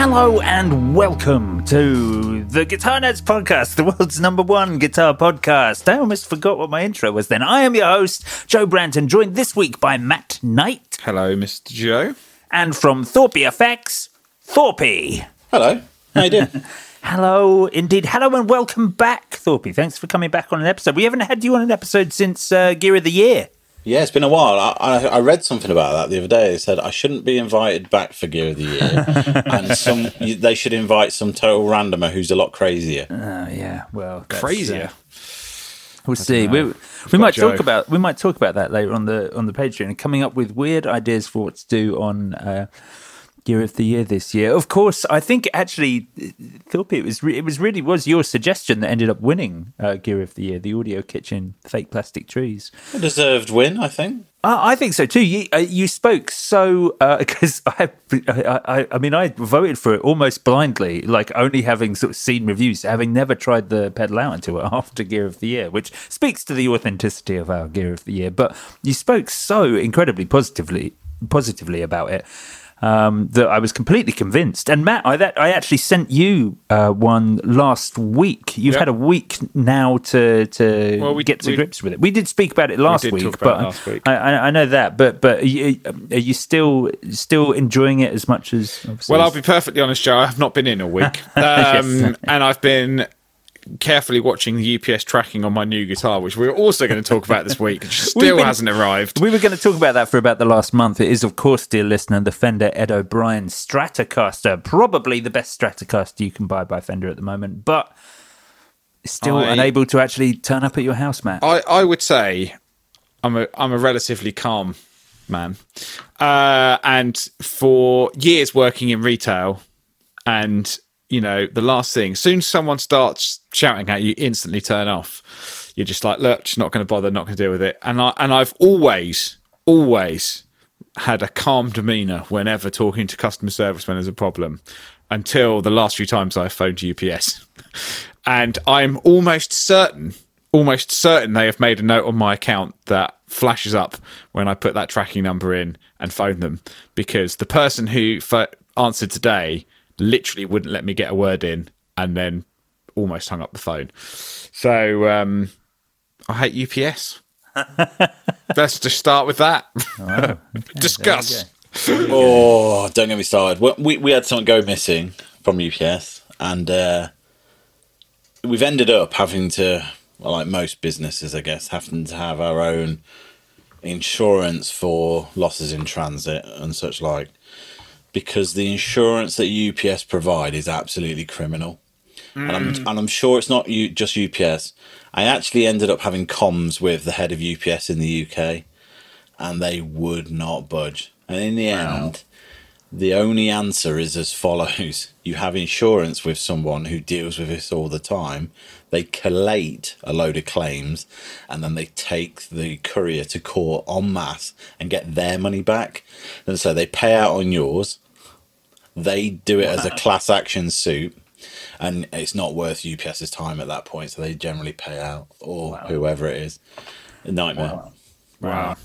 Hello and welcome to the Guitar Nerds podcast, the world's number one guitar podcast. I almost forgot what my intro was then. I am your host, Joe Branton, joined this week by Matt Knight. Hello, Mr. Joe. And from Thorpe FX, Thorpe. Hello. How you doing? Hello, indeed. Hello and welcome back, Thorpe. Thanks for coming back on an episode. We haven't had you on an episode since uh, Gear of the Year. Yeah, it's been a while. I, I, I, read something about that the other day. They said I shouldn't be invited back for Gear of the Year, and some they should invite some total randomer who's a lot crazier. Uh, yeah, well, crazier. Uh, we'll see. We, we might talk about we might talk about that later on the on the Patreon and coming up with weird ideas for what to do on. Uh, Gear of the Year this year. Of course, I think actually, Thorpe, it was re- it was really was your suggestion that ended up winning uh, Gear of the Year, the Audio Kitchen Fake Plastic Trees. A deserved win, I think. Uh, I think so too. You, uh, you spoke so because I, I, I mean, I voted for it almost blindly, like only having sort of seen reviews, having never tried the pedal out until after Gear of the Year, which speaks to the authenticity of our Gear of the Year. But you spoke so incredibly positively, positively about it um, that I was completely convinced. And Matt, I that I actually sent you uh, one last week. You've yep. had a week now to to well, we, get to we, grips with it. We did speak about it last we week, but last week. I, I, know that. But but are you, are you still still enjoying it as much as? Well, I'll be perfectly honest, Joe. I have not been in a week, um, yes. and I've been carefully watching the UPS tracking on my new guitar, which we're also going to talk about this week, which still been, hasn't arrived. We were going to talk about that for about the last month. It is, of course, dear listener, the Fender Ed O'Brien Stratocaster, probably the best Stratocaster you can buy by Fender at the moment, but still I, unable to actually turn up at your house, Matt. I, I would say I'm a I'm a relatively calm man, uh, and for years working in retail and you know, the last thing, soon someone starts shouting at you, instantly turn off. You're just like, look, just not going to bother, not going to deal with it. And I and I've always, always had a calm demeanor whenever talking to customer service when there's a problem, until the last few times I phoned UPS, and I'm almost certain, almost certain they have made a note on my account that flashes up when I put that tracking number in and phone them because the person who answered today literally wouldn't let me get a word in and then almost hung up the phone. So um, I hate UPS. Let's just start with that. Oh, okay. Discuss. oh, don't get me started. We, we had something go missing from UPS, and uh, we've ended up having to, well, like most businesses, I guess, having to have our own insurance for losses in transit and such like because the insurance that UPS provide is absolutely criminal. Mm. And, I'm, mm. and I'm sure it's not just UPS. I actually ended up having comms with the head of UPS in the UK, and they would not budge. And in the wow. end, the only answer is as follows you have insurance with someone who deals with this all the time. They collate a load of claims and then they take the courier to court en masse and get their money back. And so they pay out on yours. They do it wow. as a class action suit and it's not worth UPS's time at that point. So they generally pay out or wow. whoever it is. A nightmare. Wow. wow.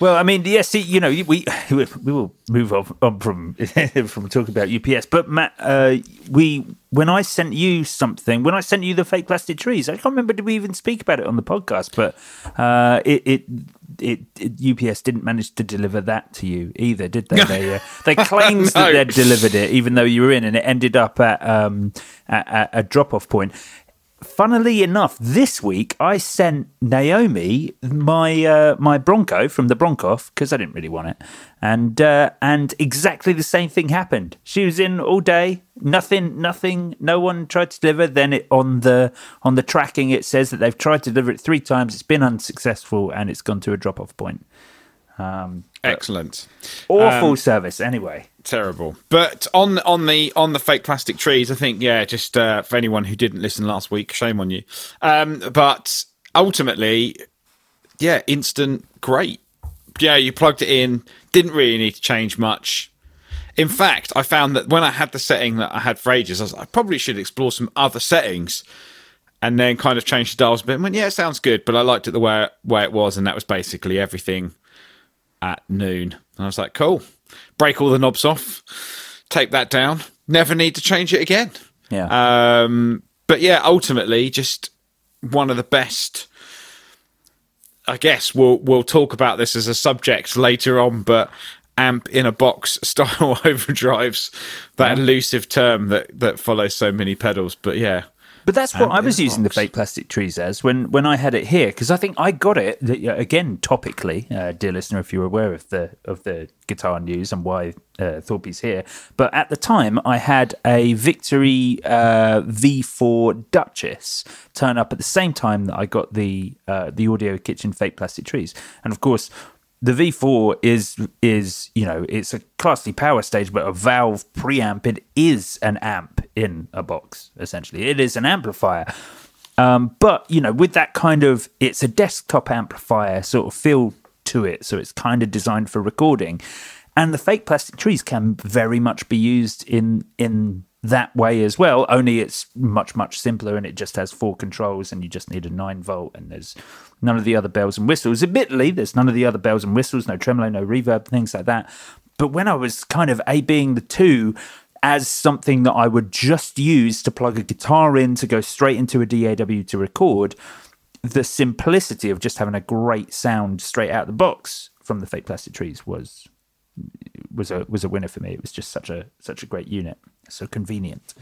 Well, I mean, yes, you know, we we will move on, on from from talking about UPS, but Matt, uh, we when I sent you something, when I sent you the fake plastic trees, I can't remember did we even speak about it on the podcast, but uh, it, it, it it UPS didn't manage to deliver that to you either, did they? they uh, they claimed No. that they'd delivered it, even though you were in, and it ended up at um at, at a drop off point funnily enough, this week I sent Naomi my uh, my Bronco from the Broncoff because I didn't really want it, and uh, and exactly the same thing happened. She was in all day, nothing, nothing. No one tried to deliver. Then it on the on the tracking it says that they've tried to deliver it three times. It's been unsuccessful, and it's gone to a drop off point. Excellent. Awful service. Anyway, terrible. But on on the on the fake plastic trees, I think yeah, just uh, for anyone who didn't listen last week, shame on you. Um, but ultimately, yeah, instant great. Yeah, you plugged it in, didn't really need to change much. In fact, I found that when I had the setting that I had for ages, I was I probably should explore some other settings. And then kind of changed the dials a bit and went, yeah, it sounds good, but I liked it the way way it was, and that was basically everything at noon. And I was like, cool. Break all the knobs off, take that down, never need to change it again. yeah. Um, but yeah, ultimately, just one of the best. I guess we'll we'll talk about this as a subject later on, but amp in a box style overdrives, that elusive term that that follows so many pedals. But yeah, But that's what I was a using the fake plastic trees as when, when I had it here because I think I got it again topically, uh, dear listener, if you're aware of the of the guitar news and why uh, Thorpe's here. But at the time, I had a Victory uh, V4 Duchess turn up at the same time that I got the uh, the Audio Kitchen fake plastic trees, and of course. The V4 is is you know it's a Class D power stage, but a valve preamp. It is an amp in a box. Essentially, it is an amplifier. Um, but you know, with that kind of it's a desktop amplifier sort of feel to it, so it's kind of designed for recording. And the fake plastic trees can very much be used in in that way as well. Only it's much much simpler, and it just has four controls, and you just need a nine volt, and there's none of the other bells and whistles. Admittedly, there's none of the other bells and whistles, no tremolo, no reverb, things like that. But when I was kind of a being the two as something that I would just use to plug a guitar in to go straight into a DAW to record, the simplicity of just having a great sound straight out the box from the fake plastic trees was was a was a winner for me. It was just such a such a great unit, so convenient.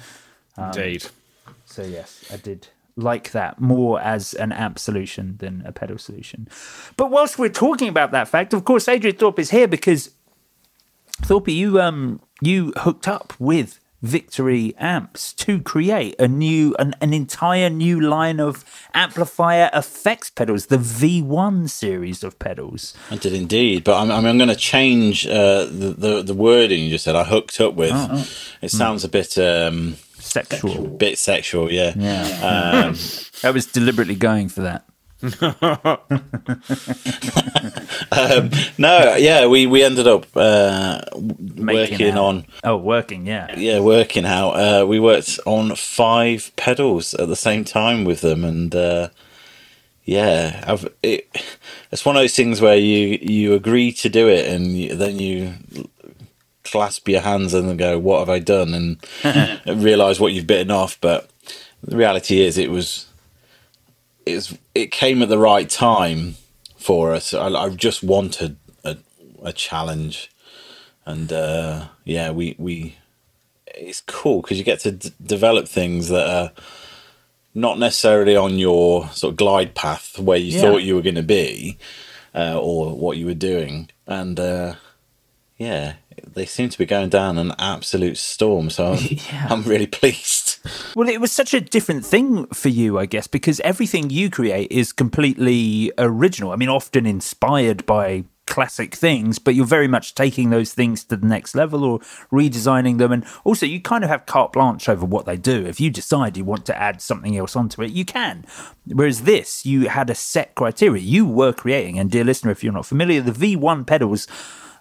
indeed. So yes, I did like that more as an amp solution than a pedal solution. But whilst we're talking about that fact, of course, Adrian Thorpe is here because Thorpe, you um you hooked up with Victory amps to create a new an, an entire new line of amplifier effects pedals, the V1 series of pedals. I did indeed, but I'm, I'm, I'm going to change uh, the, the the wording you just said. I hooked up with. It sounds a bit um, Sexual. bit sexual, yeah. Yeah. Um, I was deliberately going for that. um, no, yeah, we we ended up uh, working out. on Oh, working, yeah. yeah working out. Uh, we worked on five pedals at the same time with them, and uh, yeah, I've, it, it's one of those things where you you agree to do it, and you, then you clasp your hands and then go, "What have I done?" and realize what you've bitten off. But the reality is, it was it's it came at the right time for us. I, I just wanted a, a challenge, and uh, yeah, we we it's cool because you get to d- develop things that are not necessarily on your sort of glide path where you Yeah. thought you were going to be uh, or what you were doing, and uh, yeah, they seem to be going down an absolute storm. So I'm, Yeah. I'm really pleased. Well, it was such a different thing for you, I guess, because everything you create is completely original. I mean, often inspired by classic things, but you're very much taking those things to the next level or redesigning them. And also, you kind of have carte blanche over what they do. If you decide you want to add something else onto it, you can. Whereas this, you had a set criteria. You were creating, and dear listener, if you're not familiar, the V1 pedals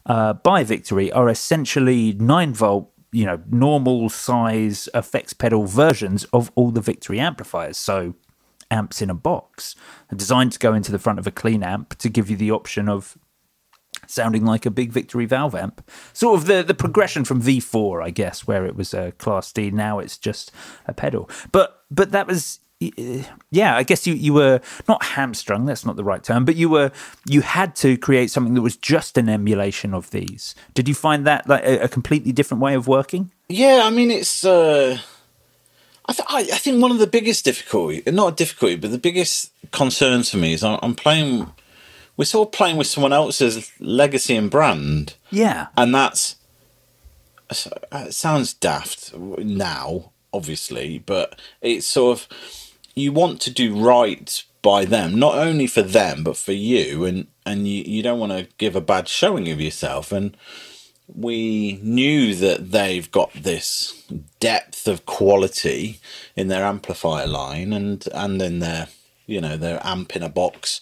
uh, by Victory are essentially 9 volt, you know, normal size effects pedal versions of all the Victory amplifiers. So amps in a box, designed to go into the front of a clean amp to give you the option of sounding like a big Victory valve amp. Sort of the, the progression from V4, I guess, where it was a Class D. Now it's just a pedal. But but that was yeah, I guess you, you were not hamstrung. That's not the right term, but you were you had to create something that was just an emulation of these. Did you find that like a, a completely different way of working? Yeah, I mean it's. Uh, I, th- I, I think one of the biggest difficulty, not a difficulty, but the biggest concern for me is I'm, I'm playing. We're sort of playing with someone else's legacy and brand. Yeah, and that's. It sounds daft now, obviously, but it's sort of you want to do right by them, not only for them but for you, and and you you don't want to give a bad showing of yourself. And we knew that they've got this depth of quality in their amplifier line and and in their you know their amp in a box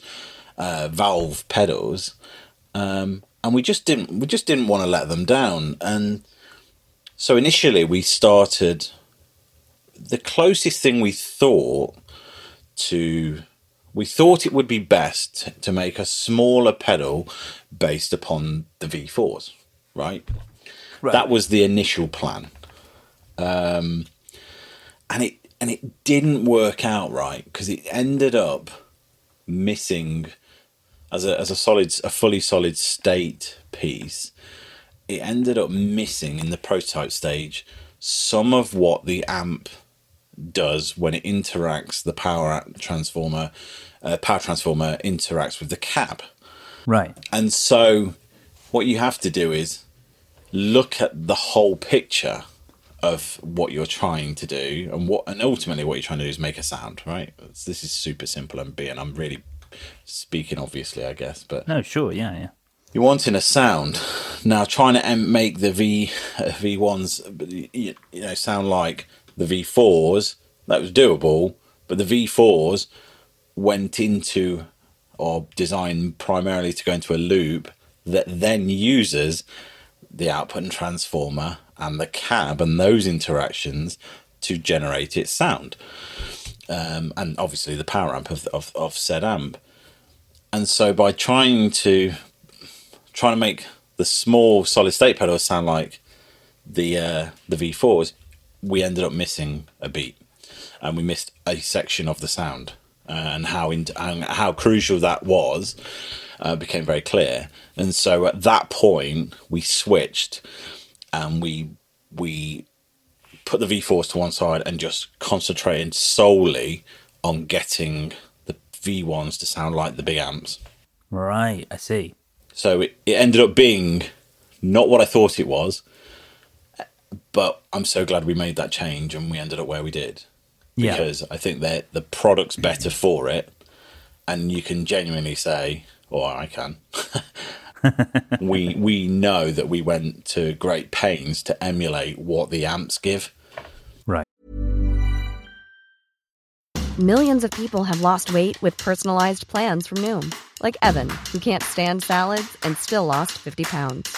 uh, valve pedals. Um, and we just didn't we just didn't want to let them down and so initially we started the closest thing we thought to we thought it would be best to make a smaller pedal based upon the V4s, right? right. That was the initial plan, um, and it and it didn't work out right because it ended up missing as a as a solid a fully solid state piece. It ended up missing in the prototype stage some of what the amp does when it interacts the power transformer uh, power transformer interacts with the cab. Right. And so what you have to do is look at the whole picture of what you're trying to do and what and ultimately what you're trying to do is make a sound right? This is super simple and b and i'm really speaking obviously i guess but no sure. Yeah yeah. you're wanting a sound. Now trying to make the v uh, v1s you know sound like the V4s, that was doable, but the V4s went into or designed primarily to go into a loop that then uses the output and transformer and the cab and those interactions to generate its sound. Um, and obviously the power amp of, of, of said amp. And so by trying to trying to make the small solid state pedals sound like the uh, the V4s, we ended up missing a beat and we missed a section of the sound uh, and how in, and how crucial that was uh, became very clear and so at that point we switched and we we put the V4s to one side and just concentrated solely on getting the V1s to sound like the big amps. Right, I see. So it, it ended up being not what I thought it was, but I'm so glad we made that change and we ended up where we did. Because yeah. I think that the product's better for it, and you can genuinely say, or I can, we we know that we went to great pains to emulate what the amps give. Right. Millions of people have lost weight with personalized plans from Noom, like Evan, who can't stand salads and still lost 50 pounds.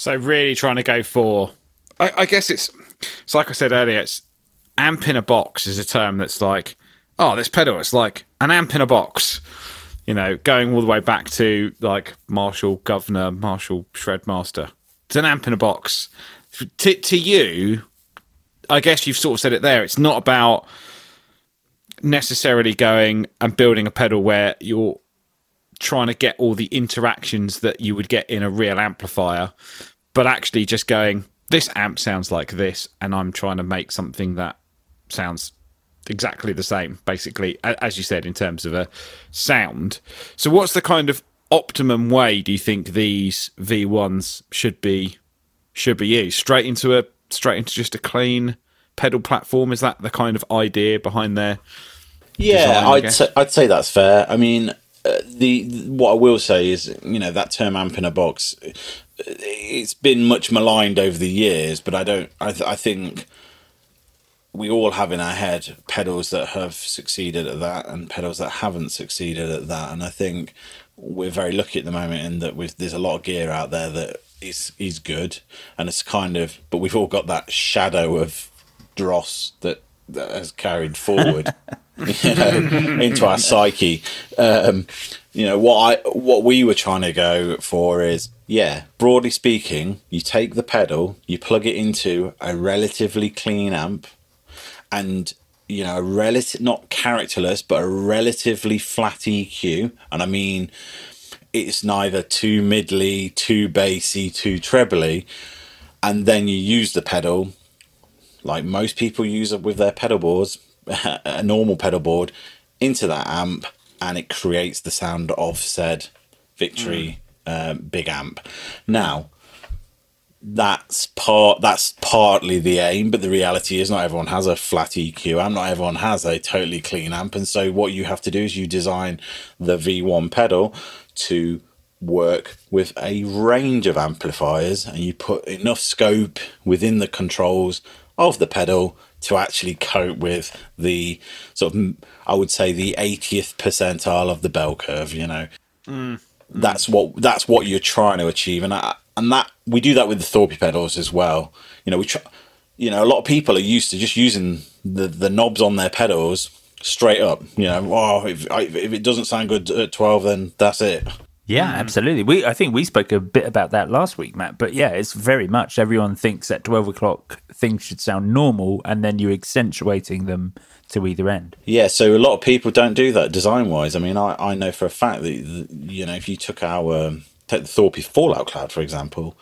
So really trying to go for I, I guess it's it's like I said earlier. It's amp in a box is a term that's like, oh, this pedal. It's like an amp in a box. You know, going all the way back to like Marshall Guv'nor, Marshall Shredmaster. It's an amp in a box. To, to you, I guess you've sort of said it there. It's not about necessarily going and building a pedal where you're trying to get all the interactions that you would get in a real amplifier, but actually just going, this amp sounds like this, and I'm trying to make something that sounds exactly the same, basically, as you said, in terms of a sound. So, what's the kind of optimum way do you think these V1s should be should be used? Straight into a straight into just a clean pedal platform? Is that the kind of idea behind their? Yeah, design, I'd say, I'd say that's fair. I mean, the what I will say is, you know, that term "amp in a box," it's been much maligned over the years, but I don't. I, th- I think we all have in our head pedals that have succeeded at that and pedals that haven't succeeded at that, and I think we're very lucky at the moment in that there's a lot of gear out there that is is good, and it's kind of, but we've all got that shadow of dross that that has carried forward you know, into our psyche. Um, you know what I what we were trying to go for is yeah, broadly speaking, you take the pedal, you plug it into a relatively clean amp, and you know, a relative not characterless, but a relatively flat EQ, and I mean it's neither too middly, too bassy, too trebly, and then you use the pedal like most people use it with their pedal boards, a normal pedal board, into that amp, and it creates the sound of said Victory um, big amp. Now, that's part that's partly the aim, but the reality is not everyone has a flat EQ amp, not everyone has a totally clean amp, and so what you have to do is you design the V1 pedal to work with a range of amplifiers and you put enough scope within the controls of the pedal to actually cope with the sort of I would say the 80th percentile of the bell curve you know? Mm, mm. That's what that's what you're trying to achieve and I, and that we do that with the Thorpe pedals as well. You know we try you know a lot of people are used to just using the the knobs on their pedals straight up you know? Oh if, if it doesn't sound good at 12 then that's it Yeah, absolutely. We I think we spoke a bit about that last week, Matt. But yeah, it's very much everyone thinks at twelve o'clock things should sound normal, and then you're accentuating them to either end. Yeah, so a lot of people don't do that design wise. I mean, I, I know for a fact that that, you know if you took our um, take the Thorpe Fallout Cloud for example,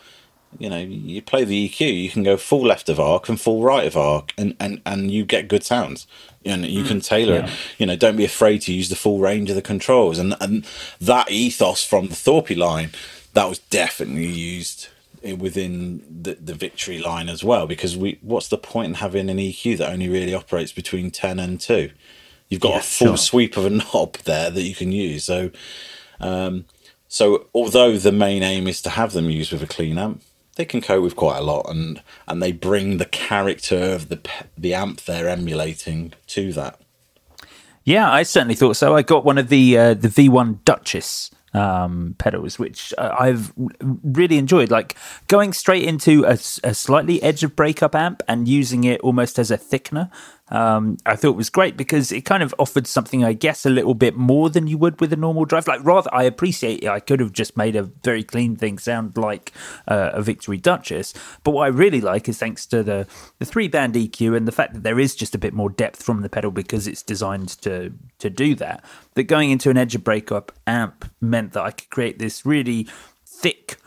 you know you play the EQ, you can go full left of arc and full right of arc, and and and you get good sounds. And you can tailor it. You know, don't be afraid to use the full range of the controls, and and that ethos from the Thorpe line that was definitely used within the, the victory line as well because we what's the point in having an EQ that only really operates between 10 and 2 you've got Yeah, a full sure. sweep of a knob there that you can use so um so although the main aim is to have them used with a clean amp they can cope with quite a lot and and they bring the character of the the amp they're emulating to that Yeah, I certainly thought so. I got one of the uh, the V1 Duchess um, pedals, which uh, I've really enjoyed. Like going straight into a slightly edge of breakup amp and using it almost as a thickener. Um, I thought was great because it kind of offered something, I guess, a little bit more than you would with a normal drive. Like, rather, I appreciate it. I could have just made a very clean thing sound like uh, a Victory Duchess. But what I really like is thanks to the, the three band EQ and the fact that there is just a bit more depth from the pedal because it's designed to to do that. That going into an edge of breakup amp meant that I could create this really thick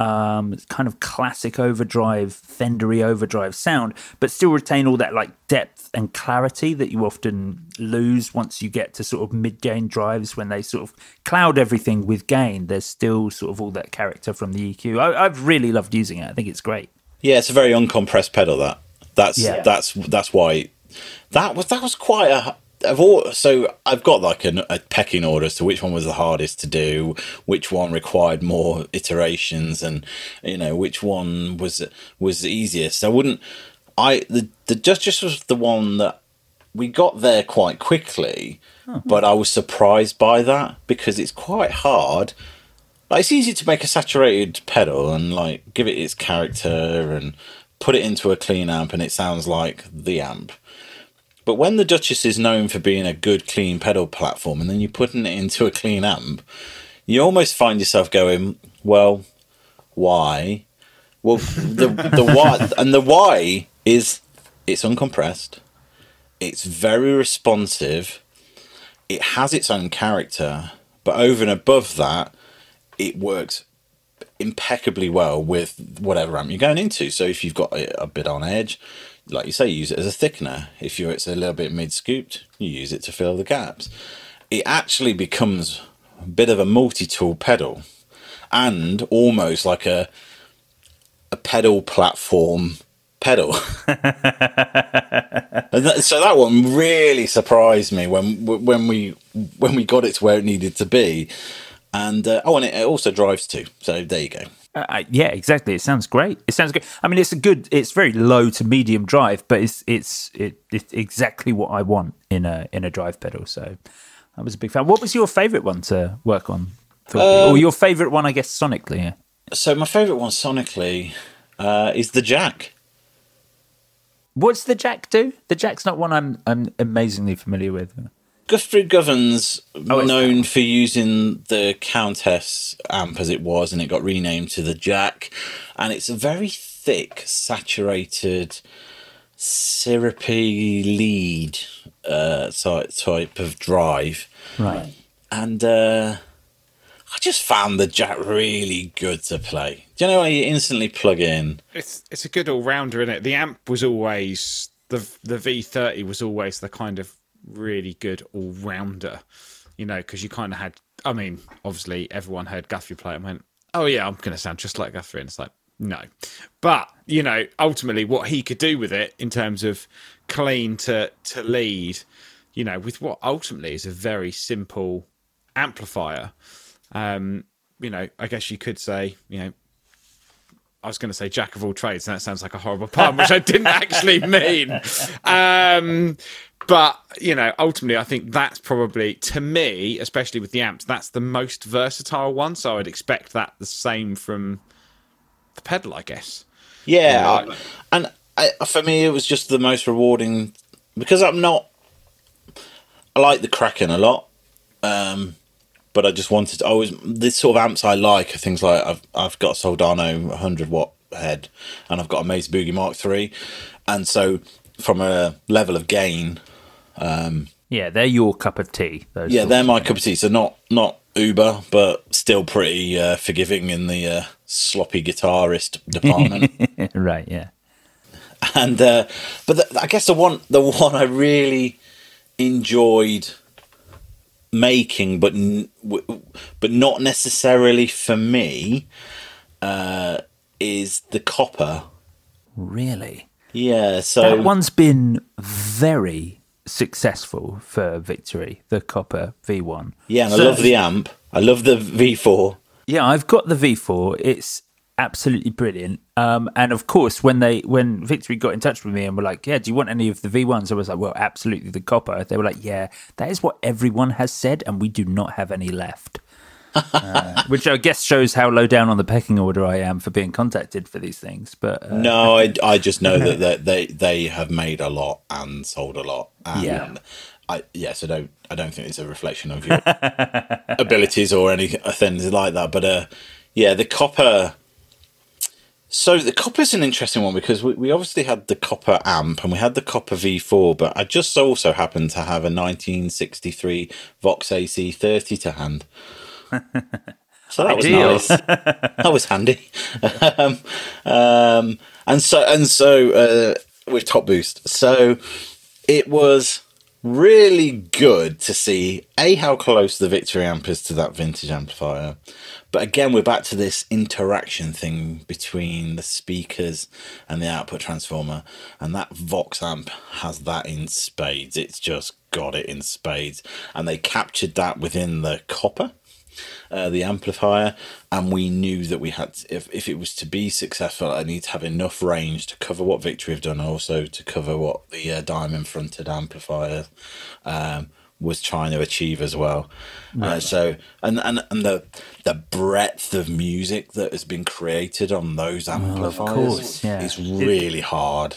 um, kind of classic overdrive, Fendery overdrive sound, but still retain all that like depth and clarity that you often lose once you get to sort of mid gain drives when they sort of cloud everything with gain. There's still sort of all that character from the EQ. I, I've really loved using it. I think it's great. Yeah, it's a very uncompressed pedal. That that's Yeah. that's that's why that was that was quite a. I've all, so I've got like a, a pecking order as to which one was the hardest to do, which one required more iterations, and you know which one was was the easiest. I wouldn't. I the the Duchess was the one that we got there quite quickly, but I was surprised by that because it's quite hard. Like it's easy to make a saturated pedal and like give it its character and put it into a clean amp, and it sounds like the amp. But when the Duchess is known for being a good, clean pedal platform, and then you're putting it into a clean amp, you almost find yourself going, well, why? Well, the the why and the why is it's uncompressed, it's very responsive, it has its own character, but over and above that, it works impeccably well with whatever amp you're going into. So if you've got a, a bit on edge, like you say, use it as a thickener. If you're it's a little bit mid scooped, you use it to fill the gaps. It actually becomes a bit of a multi tool pedal and almost like a a pedal platform pedal. That- so that one really surprised me when when we when we got it to where it needed to be. And uh, oh, and it, it also drives too. So there you go. Uh, yeah, exactly. It sounds great. It sounds good. I mean, it's a good. It's very low to medium drive, but it's it's it, it's exactly what I want in a in a drive pedal. So I was a big fan. What was your favorite one to work on? Phil? or your favorite one, I guess, sonically? Yeah. So my favourite one sonically uh, is the Jack. What's the Jack do? The Jack's not one I'm I'm amazingly familiar with. Guthrie Govan's Oh, it's- known for using the Countess amp as it was, and it got renamed to the Jack. And it's a very thick, saturated, syrupy lead uh, type type of drive. Right. and uh, I just found the Jack really good to play. Do you know when you instantly plug in? It's it's a good all rounder, isn't it? The amp was always the the V thirty was always the kind of really good all rounder, you know, because you kind of had. I mean, obviously everyone heard Guthrie play and went, "Oh yeah, I'm going to sound just like Guthrie," and it's like. No, but you know, ultimately, what he could do with it in terms of clean to to lead, you know, with what ultimately is a very simple amplifier, um, you know, I guess you could say, you know, I was going to say jack of all trades, and that sounds like a horrible pun, which I didn't actually mean. Um, but you know, ultimately, I think that's probably to me, especially with the amps, that's the most versatile one. So I'd expect that the same from the pedal, I guess. Yeah, Yeah. I- and I, for me, it was just the most rewarding because I'm not. I like the Kraken a lot, um, but I just wanted. I was the sort of amps I like are things like I've I've got a Soldano 100 watt head, and I've got a Mesa Boogie Mark III, and so from a level of gain, Yeah, they're your cup of tea. Those yeah, they're my things. cup of tea. So not not Uber, but still pretty uh, forgiving in the uh, sloppy guitarist department. right. Yeah. and uh, but the, I guess the one the one I really enjoyed making, but n- w- but not necessarily for me, uh, is the copper. Really. Yeah, so that one's been very successful for Victory, the Copper V1. yeah, and I love the amp. I love the V4. Yeah, I've got the V4. It's absolutely brilliant. Um, and of course, when they when Victory got in touch with me and were like, "Yeah, do you want any of the V1s?" I was like, "Well, absolutely the copper." They were like, "Yeah, that is what everyone has said, and we do not have any left." Uh, which I guess shows how low down on the pecking order I am for being contacted for these things. But uh, No, I, I just know that they, they they have made a lot and sold a lot. And Yeah. I yes, I don't I don't think it's a reflection of your abilities or anything like that. But uh, yeah, the copper. So the copper is an interesting one because we, we obviously had the copper amp and we had the copper V4, but I just also happened to have a 1963 Vox AC30 to hand. So that was nice. that was handy. um, um, and so and so uh, with Top Boost. So it was really good to see a how close the Victory amp is to that vintage amplifier. But again, we're back to this interaction thing between the speakers and the output transformer, and that Vox amp has that in spades. It's just got it in spades, and they captured that within the copper uh, the amplifier, and we knew that we had to, if if it was to be successful, I need to have enough range to cover what Victory have done, also to cover what the uh, diamond fronted amplifier um, was trying to achieve as well. Uh, so and, and and the the breadth of music that has been created on those amplifiers course, yeah. is really hard.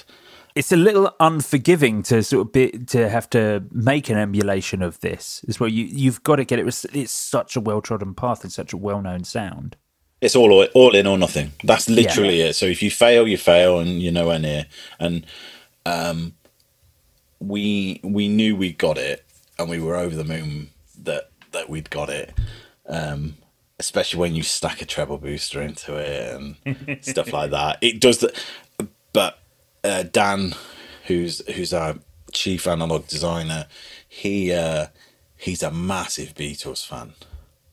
It's a little unforgiving to sort of be to have to make an emulation of this as well. You you've got to get it. It's such a well trodden path. and such a well known sound. It's all all in or nothing. That's literally it. So if you fail, you fail, and you're nowhere near. And um, we we knew we got it, and we were over the moon that that we'd got it. Um, especially when you stack a treble booster into it and stuff like that. It does that. Uh, Dan, who's who's our chief analog designer, he uh, he's a massive Beatles fan,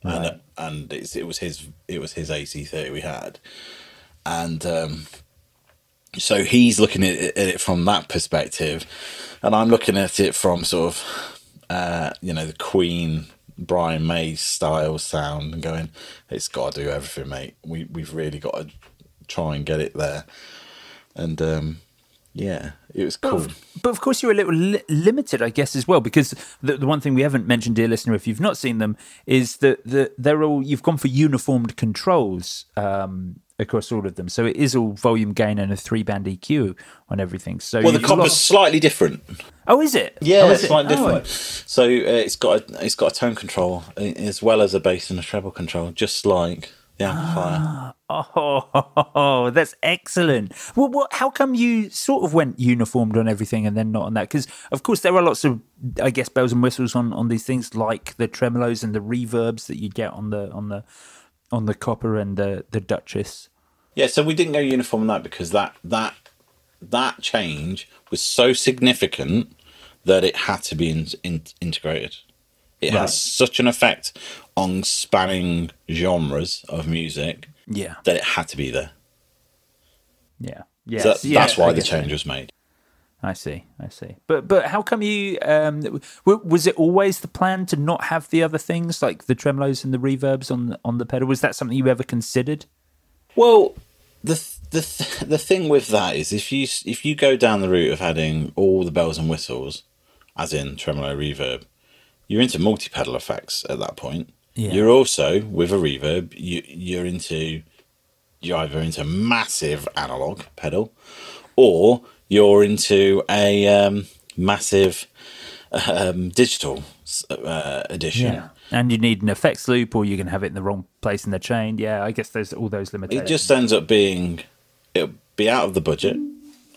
and and it's, it was his it was his AC thirty we had, and um, so he's looking at it, at it from that perspective, and I'm looking at it from sort of uh, you know the Queen. Brian May style sound and going, it's got to do everything, mate. We we've really got to try and get it there, and um, yeah, it was cool. But of course, you're a little li- limited, I guess, as well, because the, the one thing we haven't mentioned, dear listener, if you've not seen them, is that the, they're all you've gone for uniformed controls um, across all of them. So it is all volume gain and a three band EQ on everything. So Well, the copper's slightly different. Oh, is it? Yeah, oh, is it's it? slightly Oh, different. So uh, it's got a, it's got a tone control as well as a bass and a treble control, just like the amplifier. Oh, that's excellent. Well, what, how come you sort of went uniformed on everything and then not on that? Because, of course, there are lots of, I guess, bells and whistles on, on these things, like the tremolos and the reverbs that you get on the on the on the copper and the the Duchess. Yeah, so we didn't go uniform on that because that that that change was so significant that it had to be in, in, integrated. It Right. has such an effect on spanning genres of music Yeah, then it had to be there. yeah, yeah. So that- yeah, that's why the change was made. I see, I see. But but how come you? Um, w- was it always the plan to not have the other things like the tremolos and the reverbs on the, on the pedal? Was that something you ever considered? Well, the th- the th- the thing with that is if you if you go down the route of adding all the bells and whistles, as in tremolo reverb, you're into multi pedal effects at that point. Yeah. You're also with a reverb. You you're into you're either into massive analog pedal, or you're into a um, massive um, digital uh, edition. And you need an effects loop, or you can have it in the wrong place in the chain. Yeah, I guess there's all those limitations. It just ends up being it'll be out of the budget,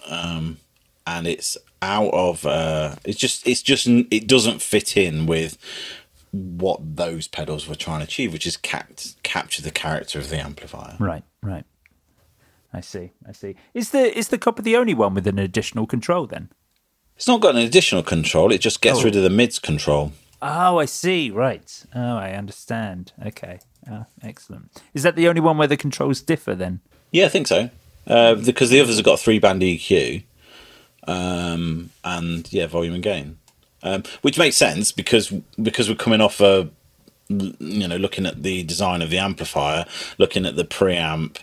um, and it's out of uh, it's just it's just it doesn't fit in with what those pedals were trying to achieve, which is cap- capture the character of the amplifier. right, right. I see, I see. Is the is the copper the only one with an additional control then? It's not got an additional control; it just gets Oh. rid of the mids control. Oh, I see. Right. Oh, I understand. Okay. Oh, excellent. Is that the only one where the controls differ then? Yeah, I think so. Uh, because the others have got three band EQ, um, and yeah, volume and gain, um, which makes sense because because we're coming off a you know looking at the design of the amplifier, looking at the preamp,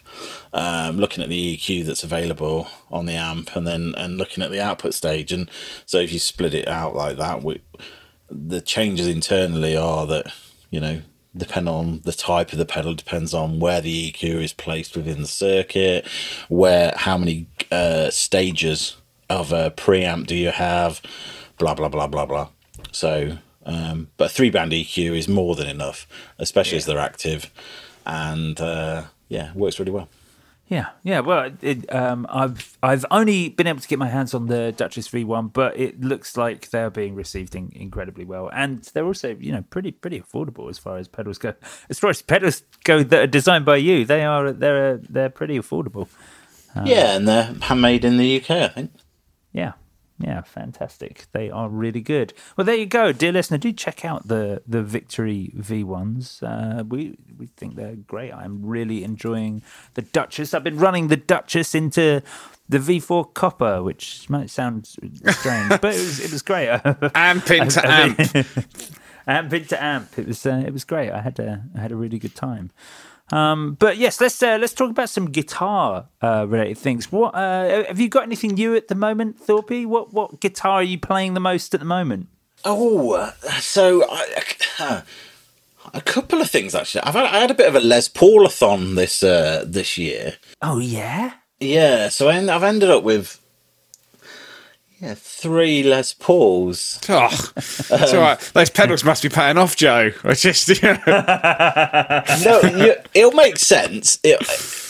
um, looking at the EQ that's available on the amp, and then and looking at the output stage, and so if you split it out like that, we, the changes internally are that you know depend on the type of the pedal depends on where the EQ is placed within the circuit where how many uh, stages of a preamp do you have blah blah blah blah blah so um, but three band EQ is more than enough especially as they're active and uh, yeah works really well Yeah, yeah. Well, it, um, I've I've only been able to get my hands on the Duchess V1, but it looks like they're being received in, incredibly well, and they're also you know pretty pretty affordable as far as pedals go. As far as pedals go that are designed by you, they are they're they're pretty affordable. yeah and they're handmade in the UK I think Yeah, yeah, fantastic. They are really good. Well, there you go, dear listener. Do check out the the Victory V1s. Uh, we we think they're great. I'm really enjoying the Duchess. I've been running the Duchess into the V4 Copper, which might sound strange, but it was it was great. Amp into amp. amp into amp. It was uh, it was great. I had a I had a really good time. Um, but yes, let's uh, let's talk about some guitar uh, related things. What uh, have you got anything new at the moment, Thorpe? What what guitar are you playing the most at the moment? Oh, uh, so I, uh, a couple of things actually. I've had, I had a bit of a Les Paulathon this uh, this year. Oh yeah. Yeah, so I, I've ended up with yeah three Les Pauls. Oh, it's all right. Those pedals must be paying off, Joe. I just, you know. no, you, it'll make sense. It,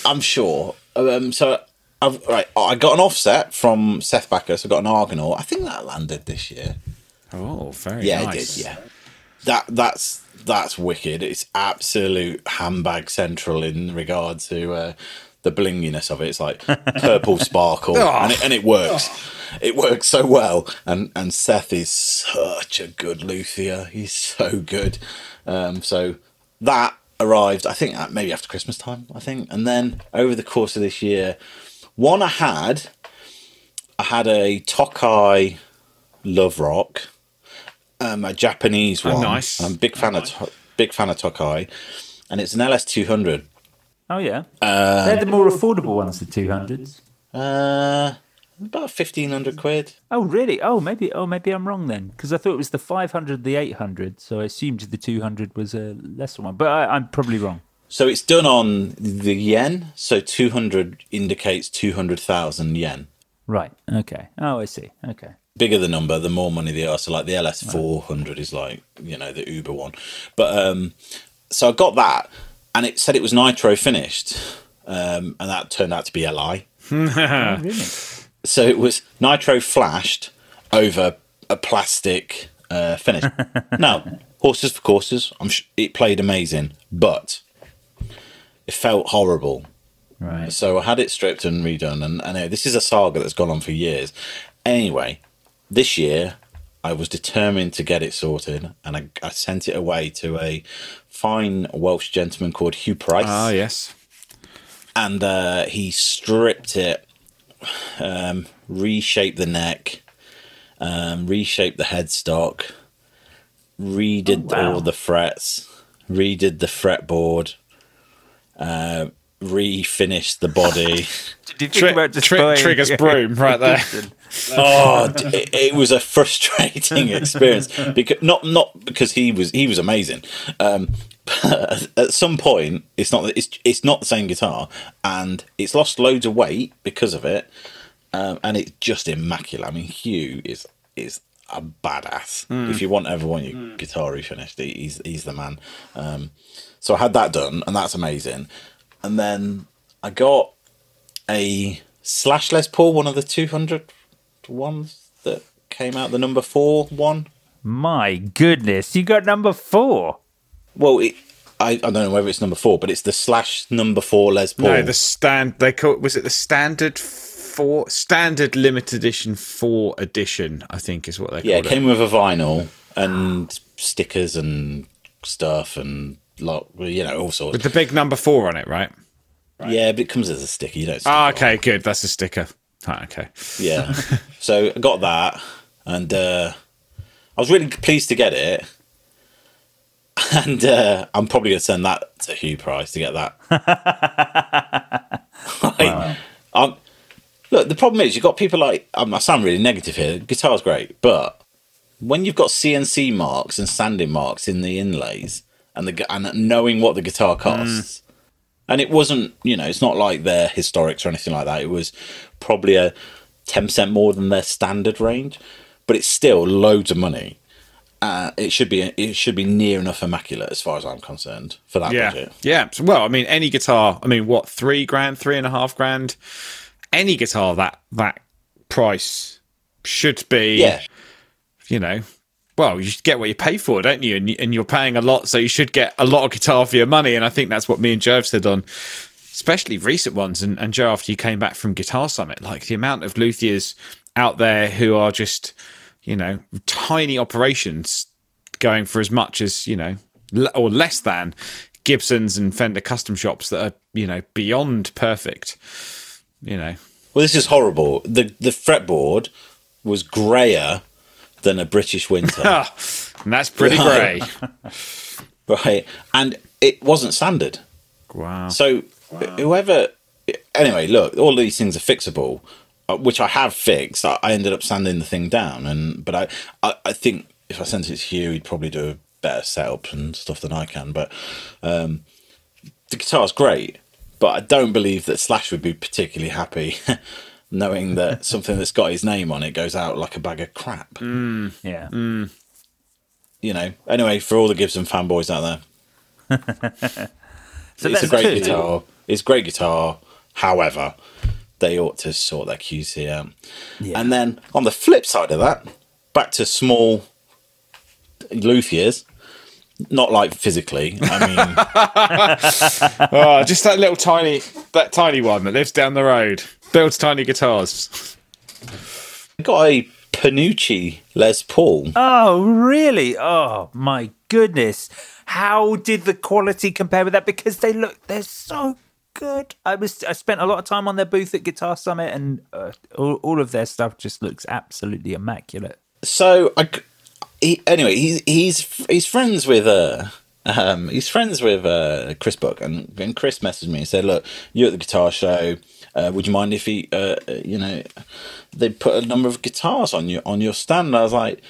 I'm sure. Um, so I've right. I got an offset from Seth Baccus. I got an Argonaut. I think that landed this year. Oh, very nice. Yeah, nice. it did. Yeah, that that's that's wicked. It's absolute handbag central in regard to uh, the blinginess of it. It's like purple sparkle, and, it, and it works. It works so well. And and Seth is such a good luthier. He's so good. Um, so that arrived. I think maybe after Christmas time. I think, and then over the course of this year, one I had. I had a Tokai Love Rock, um, a Japanese Oh, one. nice. I'm a big fan of To- big fan of Tokai, and it's an LS 200. Oh yeah. They're the more affordable ones, the two hundreds. Uh, about 1500 quid. Oh really? Oh maybe. Oh maybe I'm wrong then, because I thought it was the 500, the 800. So I assumed the 200 was a lesser one, but I, I'm probably wrong. So it's done on the yen. So 200 indicates 200,000 yen. Right. Okay. Oh, I see. Okay. Bigger the number, the more money they are. So like the LS 400 is like you know the Uber one. But um, so I got that, and it said it was nitro finished, um, and that turned out to be a lie. Oh, really? So it was nitro flashed over a plastic uh, finish. now, horses for courses, I'm sh- it played amazing, but it felt horrible. Right. So I had it stripped and redone, and, and uh, this is a saga that's gone on for years. Anyway, this year I was determined to get it sorted, and I, I sent it away to a fine Welsh gentleman called Hugh Price Ah, yes. and uh, he stripped it, um, reshaped the neck, um, reshaped the headstock, redid Oh, wow. all the frets, redid the fretboard, uh, refinished the body. Did you think Tri- about just tri- triggers broom right there. Oh, it, it was a frustrating experience because not not because he was he was amazing. Um, but at some point, it's not it's it's not the same guitar, and it's lost loads of weight because of it, um, and it's just immaculate. I mean, Hugh is is a badass. If you want ever want your guitar refinished, he- he's he's the man. Um, so I had that done, and that's amazing. And then I got a slash Les Paul, one of the 200 ones that came out, the number four one. My goodness, you got number four. Well, it, I, I don't know whether it's number four, but it's the slash number four Les Paul. No, the stand. They call was it the standard four standard limited edition four edition? I think is what they yeah, called it came with a vinyl and stickers and stuff and like you know all sorts. with the big number four on it, right? Yeah, but it comes as a sticker. You don't. Ah, it on. okay, good. That's a sticker. Ah, okay. Yeah. so I got that, and uh, I was really pleased to get it. And uh, I'm probably going to send that to Hugh Price to get that. Like, I'm- look, the problem is you've got people like um, I sound really negative here. Guitar's great, but when you've got CNC marks and sanding marks in the inlays, and the and knowing what the guitar costs, and it wasn't, you know, it's not like their historics or anything like that. It was probably a ten percent more than their standard range, but it's still loads of money. Uh, it should be it should be near enough immaculate as far as I'm concerned for that Yeah, budget. yeah. So, well, I mean, any guitar. I mean, what three grand, three and a half grand? Any guitar that that price should be. Yeah, you know, well, you should get what you pay for, don't you? And, and you're paying a lot, so you should get a lot of guitar for your money. And I think that's what me and Joe have said on, especially recent ones. And, and Joe, after you came back from Guitar Summit, like the amount of luthiers out there who are just, you know, tiny operations going for as much as, you know, l- or less than Gibsons and Fender custom shops that are, you know, beyond perfect, you know. Well, this is horrible. The the fretboard was grayer than a British winter, and that's pretty grey. right? And it wasn't sanded. Wow. So whoever, anyway, look, all these things are fixable, uh, which I have fixed. I, I ended up sanding the thing down, and but I, I, I think if I sent it to you, he'd probably do a better setup and stuff than I can. But um, the guitar's great, but I don't believe that Slash would be particularly happy knowing that something that's got his name on it goes out like a bag of crap. Yeah. You know. Anyway, for all the Gibson fanboys out there, So it's a great two. guitar. It's a great guitar. However, they ought to sort their QC out. And then on the flip side of that, back to small luthiers. Not like physically. I mean, Oh, just that little tiny, that tiny one that lives down the road, builds tiny guitars. I got a Panucci Les Paul. Oh, really? Oh, my goodness. How did the quality compare with that? Because they look, they're so good. I was, I spent a lot of time on their booth at Guitar Summit, and uh, all, all of their stuff just looks absolutely immaculate. So I, he, anyway, he's he's he's friends with uh um he's friends with uh Chris Buck and, and Chris messaged me and said, look, you're at the guitar show. Uh, would you mind if he, uh, uh, you know, they put a number of guitars on your on your stand? And I was like,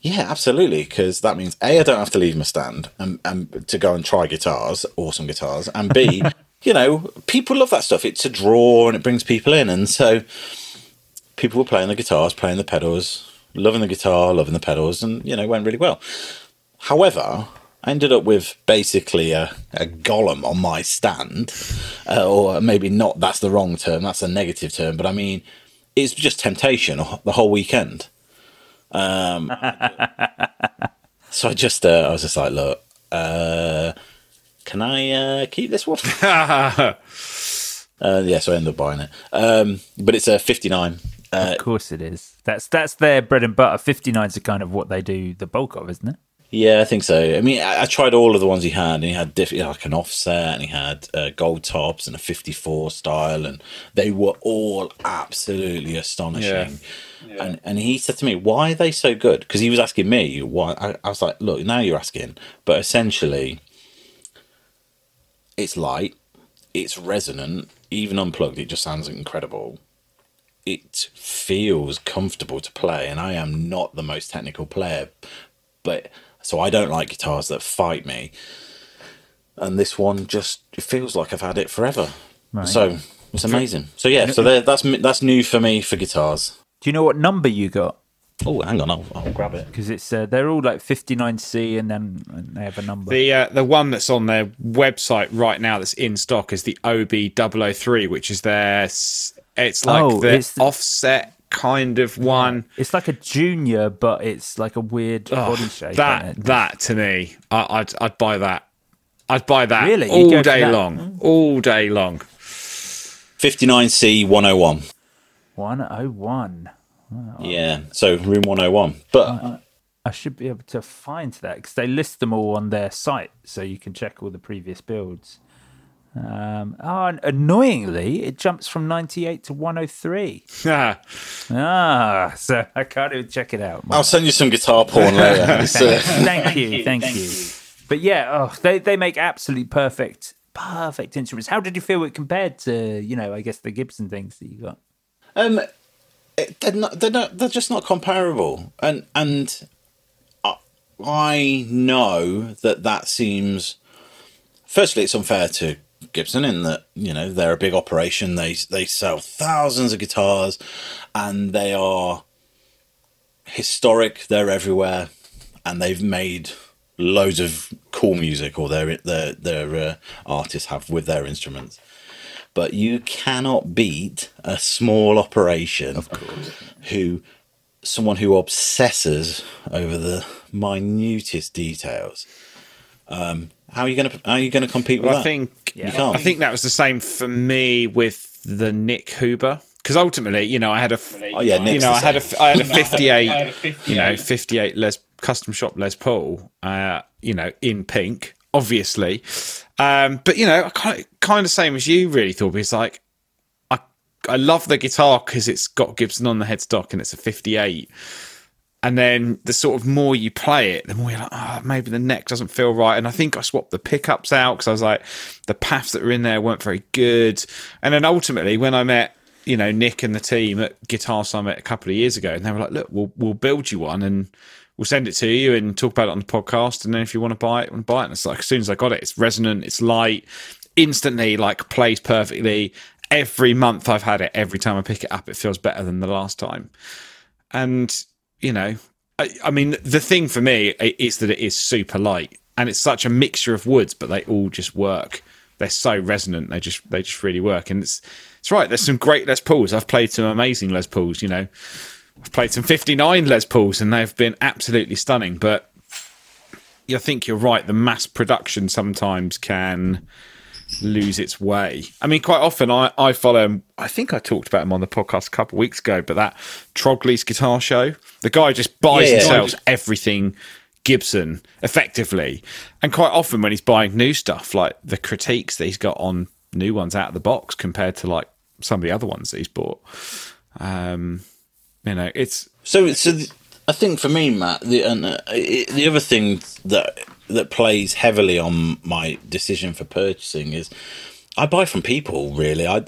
yeah, absolutely, because that means a I don't have to leave my stand and, and to go and try guitars, awesome guitars, and b you know people love that stuff. It's a draw and it brings people in, and so people were playing the guitars, playing the pedals, loving the guitar, loving the pedals, and you know, went really well. However, I ended up with basically a, a golem on my stand, uh, or maybe not. That's the wrong term. That's a negative term. But I mean, it's just temptation the whole weekend. Um, so I just, uh, I was just like, look, uh, can I uh, keep this one? Uh, yeah, so I ended up buying it. Um, but it's a 59. Uh, Of course it is. That's that's their bread and butter. 59s are kind of what they do the bulk of, isn't it? Yeah, I think so. I mean, I, I tried all of the ones he had, and he had diff- like an offset, and he had uh, gold tops and a 54 style, and they were all absolutely astonishing. And and he said to me, "Why are they so good?" Because he was asking me why. I, I was like, "Look, now you're asking," but essentially, it's light, it's resonant, even unplugged, it just sounds incredible. It feels comfortable to play, and I am not the most technical player, but so I don't like guitars that fight me. And this one just it feels like I've had it forever. So it's amazing. So yeah, so that's that's new for me for guitars. Do you know what number you got? Oh, hang on, I'll, I'll grab it. Because it's uh, they're all like 59C, and then they have a number. The uh, the one that's on their website right now that's in stock is the OB003, which is their it's like Oh, the it's the- offset kind of one. It's like a junior, but it's like a weird Oh, body shape. that isn't it? that to me, I, I'd I'd buy that. I'd buy that Really? All day that? long, mm. all day long. 59C 101. 101. Yeah, so room 101. But I should be able to find that because they list them all on their site, so you can check all the previous builds. Um, oh, and annoyingly, it jumps from 98 to 103. Ah, Ah, so I can't even check it out. I'll send you some guitar porn later. It's, uh, thank you, thank you. But yeah, oh, they they make absolutely perfect, perfect instruments. How did you feel it compared to, you know, I guess the Gibson things that you got? Um, it- they're not. They're not. They're just not comparable. And and I, I know that that seems. Firstly, it's unfair to Gibson in that you know they're a big operation. They they sell thousands of guitars, and they are historic. They're everywhere, and they've made loads of cool music, or their their their uh, artists have with their instruments but you cannot beat a small operation of course who someone who obsesses over the minutest details um how are you going to how are you going to compete with Well, that? I think you can't. I think that was the same for me with the Nik Huber because ultimately, you know, I had a Oh, yeah, you know, I had a I had a fifty eight, you know, fifty eight Les custom shop Les Paul, uh, you know, in pink, obviously, um, but you know, I kind of kind of same as you really thought. It's like I I love the guitar because it's got Gibson on the headstock and it's a fifty eight. And then the sort of more you play it, the more you're like, oh, maybe the neck doesn't feel right. And I think I swapped the pickups out because I was like, the PAFs that were in there weren't very good. And then ultimately, when I met, you know, Nik and the team at Guitar Summit a couple of years ago, and they were like, look, we'll we'll build you one, and we'll send it to you and talk about it on the podcast. And then if you want to buy it, and buy it. And it's like as soon as I got it, it's resonant, it's light, instantly like plays perfectly. Every month I've had it, every time I pick it up, it feels better than the last time. And you know, I, I mean, the thing for me is that it is super light, and it's such a mixture of woods, but they all just work. They're so resonant. They just they just really work, and it's it's right. There's some great Les Pauls. I've played some amazing Les Pauls. You know, I've played some 59 Les Pauls, and they've been absolutely stunning. But I think you're right. The mass production sometimes can lose its way. I mean, quite often I, I follow him. I think I talked about him on the podcast a couple of weeks ago, but that Trogly's guitar show, the guy just buys yeah, and sells everything Gibson effectively. And quite often when he's buying new stuff, like the critiques that he's got on new ones out of the box compared to like some of the other ones that he's bought. Um, you know, it's so. So th- I think for me, Matt, the uh, the other thing that that plays heavily on my decision for purchasing is I buy from people. Really, I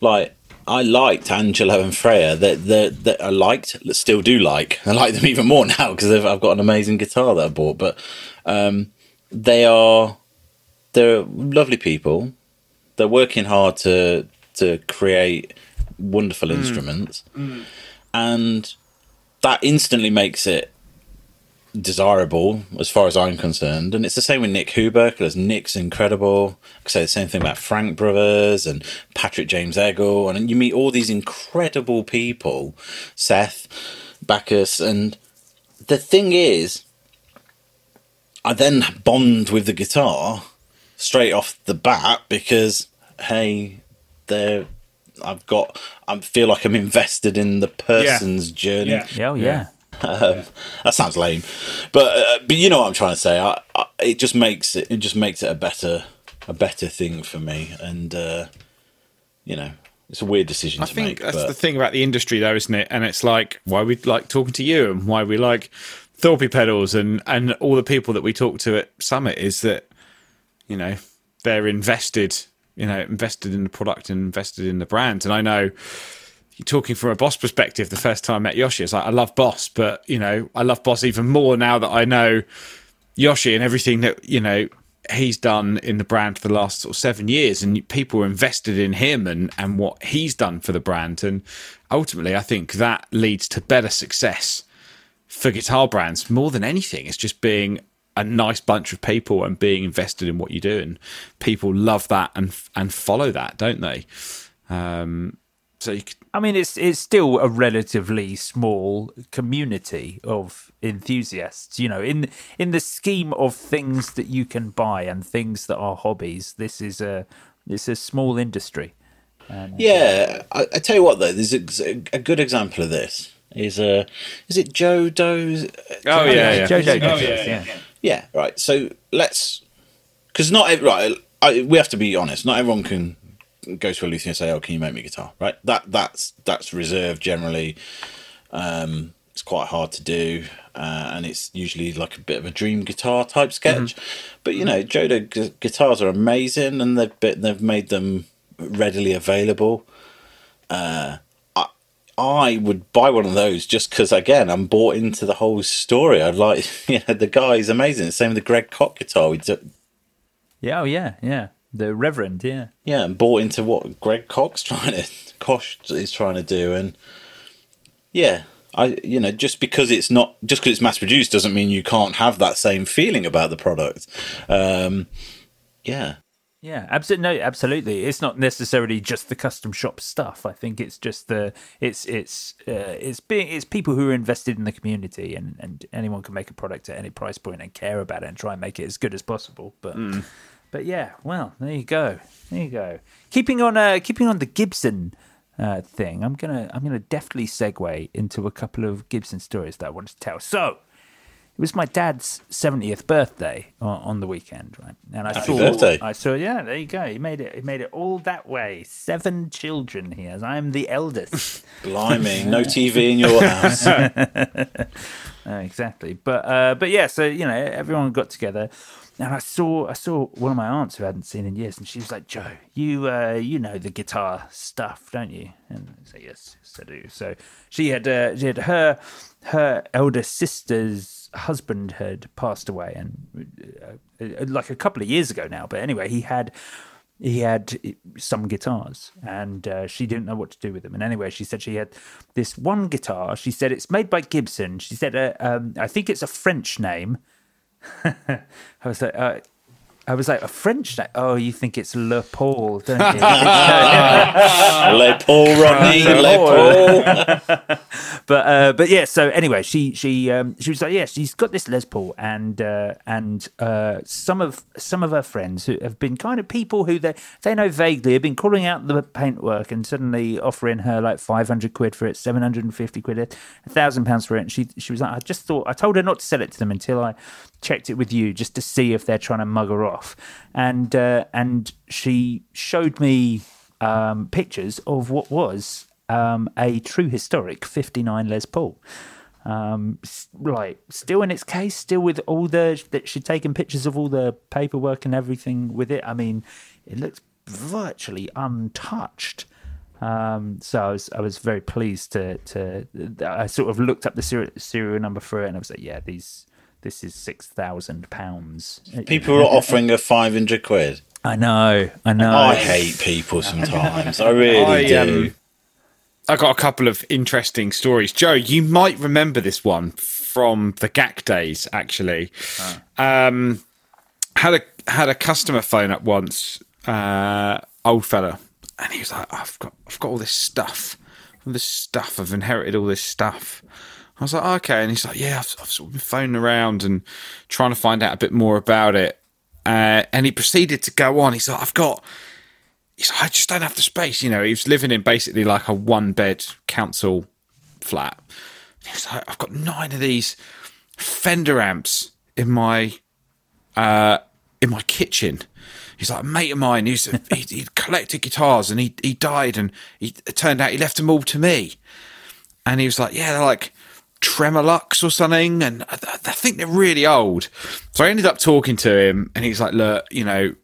like. I liked Angelo and Freya that that that I liked, that still do like. I like them even more now because I've got an amazing guitar that I bought. But um, they are they're lovely people. They're working hard to to create wonderful mm. instruments, mm. and that instantly makes it desirable as far as I'm concerned. And it's the same with Nik Huber because Nik's incredible. I could say the same thing about Frank Brothers and Patrick James Eggle. And you meet all these incredible people, Seth, Baccus. And the thing is, I then bond with the guitar straight off the bat because, hey, they're. I've got. I feel like I'm invested in the person's yeah. journey. Yeah. Oh, yeah. Um, that sounds lame, but uh, but you know what I'm trying to say. I, I, it just makes it it just makes it a better a better thing for me, and uh, you know it's a weird decision I to think make. That's but... the thing about the industry, though, isn't it? And it's like why we like talking to you and why we like Thorpe pedals and and all the people that we talk to at Summit is that you know they're invested, you know, invested in the product and invested in the brand. And I know talking from a boss perspective, the first time I met Yoshi, it's like I love Boss, but you know, I love Boss even more now that I know Yoshi and everything that you know he's done in the brand for the last sort of seven years, and people are invested in him and and what he's done for the brand, and ultimately, I think that leads to better success for guitar brands more than anything. It's just being a nice bunch of people and being invested in what you do, and people love that and and follow that, don't they? Um, so you could, I mean, it's it's still a relatively small community of enthusiasts. You know, in in the scheme of things that you can buy and things that are hobbies, this is a it's a small industry. And, yeah, I, I, tell you what though, there's a, a good example of this. Is uh, is it Joe Doe's? Oh yeah, yeah. Joe Doe. Oh, yeah, yeah, yeah. yeah, right. So let's because not right. I, we have to be honest. Not everyone can go to a luthier and say, "Oh, can you make me a guitar?" Right? That that's that's reserved generally. Um, it's quite hard to do, uh, and it's usually like a bit of a dream guitar type sketch. Mm-hmm. But you know, Joe Doe gu- guitars are amazing, and they've been, they've made them readily available. Uh, I I would buy one of those just because, again, I'm bought into the whole story. I'd like, you know, the guy's amazing. Same with the Greg Koch guitar. We took. Yeah, oh yeah, yeah. The Reverend, yeah. Yeah, and bought into what Greg Cox trying to Koch is trying to do, and yeah, I you know just because it's not just because it's mass produced doesn't mean you can't have that same feeling about the product. Um, yeah. Yeah, absolutely. No, absolutely. It's not necessarily just the custom shop stuff. I think it's just the it's it's uh, it's being it's people who are invested in the community, and and anyone can make a product at any price point and care about it and try and make it as good as possible. But mm. But yeah, well, there you go. There you go. Keeping on, uh, keeping on the Gibson uh, thing, I'm gonna, I'm gonna deftly segue into a couple of Gibson stories that I wanted to tell. So, it was my dad's 70th birthday on, on the weekend, right? And I Happy saw, birthday. I saw, yeah, there you go. He made it. He made it all that way. Seven children he has. I'm the eldest. Blimey, no TV in your house. uh, exactly. But, uh, but yeah. So you know, everyone got together and I saw I saw one of my aunts who I hadn't seen in years, and she was like, "Joe, you uh, you know the guitar stuff, don't you?" And I said, "Yes, yes, I do." So she had uh, she had her her elder sister's husband had passed away, and uh, like a couple of years ago now. But anyway, he had he had some guitars and uh, she didn't know what to do with them. And anyway, she said she had this one guitar. She said it's made by Gibson. She said, uh, um, I think it's a French name. I was like, uh, I was like, a French name? Oh, you think it's Le Paul, don't you? Le Paul, Rodney, Le Paul. but uh, but yeah. So anyway, she she um, she was like, yeah, she's got this Les Paul, and uh, and uh, some of some of her friends who have been kind of people who they they know vaguely have been calling out the paintwork and suddenly offering her like five hundred quid for it, seven hundred and fifty quid, a thousand pounds for it, and she she was like, I just thought I told her not to sell it to them until I checked it with you just to see if they're trying to mug her off, and uh, and she showed me um, pictures of what was um, a true historic 59 Les Paul. Um, like still in its case, still with all the that she'd taken pictures of all the paperwork and everything with it. I mean, it looks virtually untouched. Um, so I was I was very pleased to to I sort of looked up the serial, serial number for it and I was like, yeah, these this is six thousand pounds. People are offering her 500 quid. I know, I know. I hate people sometimes. I really I, do. um, I got a couple of interesting stories. Joe, you might remember this one from the GAC days. Actually, um, had a had a customer phone up once, uh, old fella, and he was like, "I've got I've got all this stuff, all this stuff. I've inherited all this stuff." I was like, "Okay," and he's like, "Yeah, I've, I've sort of been phoning around and trying to find out a bit more about it." Uh, and he proceeded to go on. He's like, "I've got." he's like, I just don't have the space. You know, he was living in basically like a one bed council flat. He was like, I've got nine of these Fender amps in my uh, in my kitchen. He's like a mate of mine. He's he, he collected guitars and he he died and he it turned out he left them all to me. And he was like, yeah, they're like Tremolux or something, and I, I think they're really old. So I ended up talking to him, and he's like, look, you know,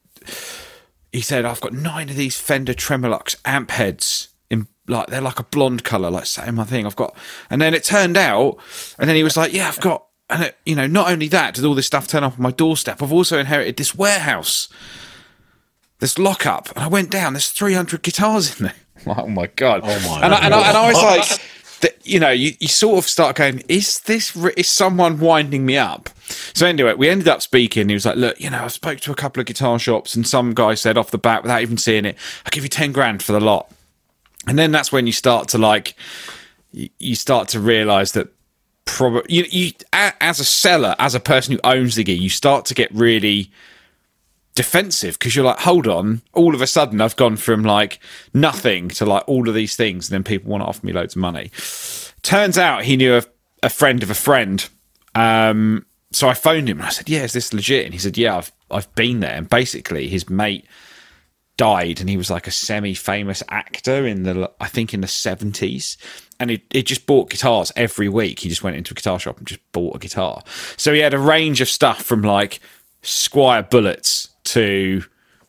he said, I've got nine of these Fender Tremolux amp heads in like they're like a blonde color, like same my thing. I've got, and then it turned out, and then he was like, yeah, I've got, and it, you know, not only that, did all this stuff turn up on my doorstep? I've also inherited this warehouse, this lockup, and I went down. There's 300 guitars in there. Like, oh my god! Oh my and I, and, I, and I was like. that you know, you, you sort of start going, is this, is someone winding me up? So anyway, we ended up speaking. He was like, look, you know, I spoke to a couple of guitar shops and some guy said off the bat, without even seeing it, I'll give you 10 grand for the lot. And then that's when you start to like, you, start to realize that probably, you, you, as a seller, as a person who owns the gear, you start to get really, defensive because you're like, hold on, all of a sudden I've gone from like nothing to like all of these things, and then people want to offer me loads of money. Turns out he knew a, a friend of a friend. Um, so I phoned him and I said, Yeah, is this legit? And he said, Yeah, I've I've been there. And basically his mate died and he was like a semi-famous actor in the I think in the 70s and he, he just bought guitars every week he just went into a guitar shop and just bought a guitar so he had a range of stuff from like Squier bullets to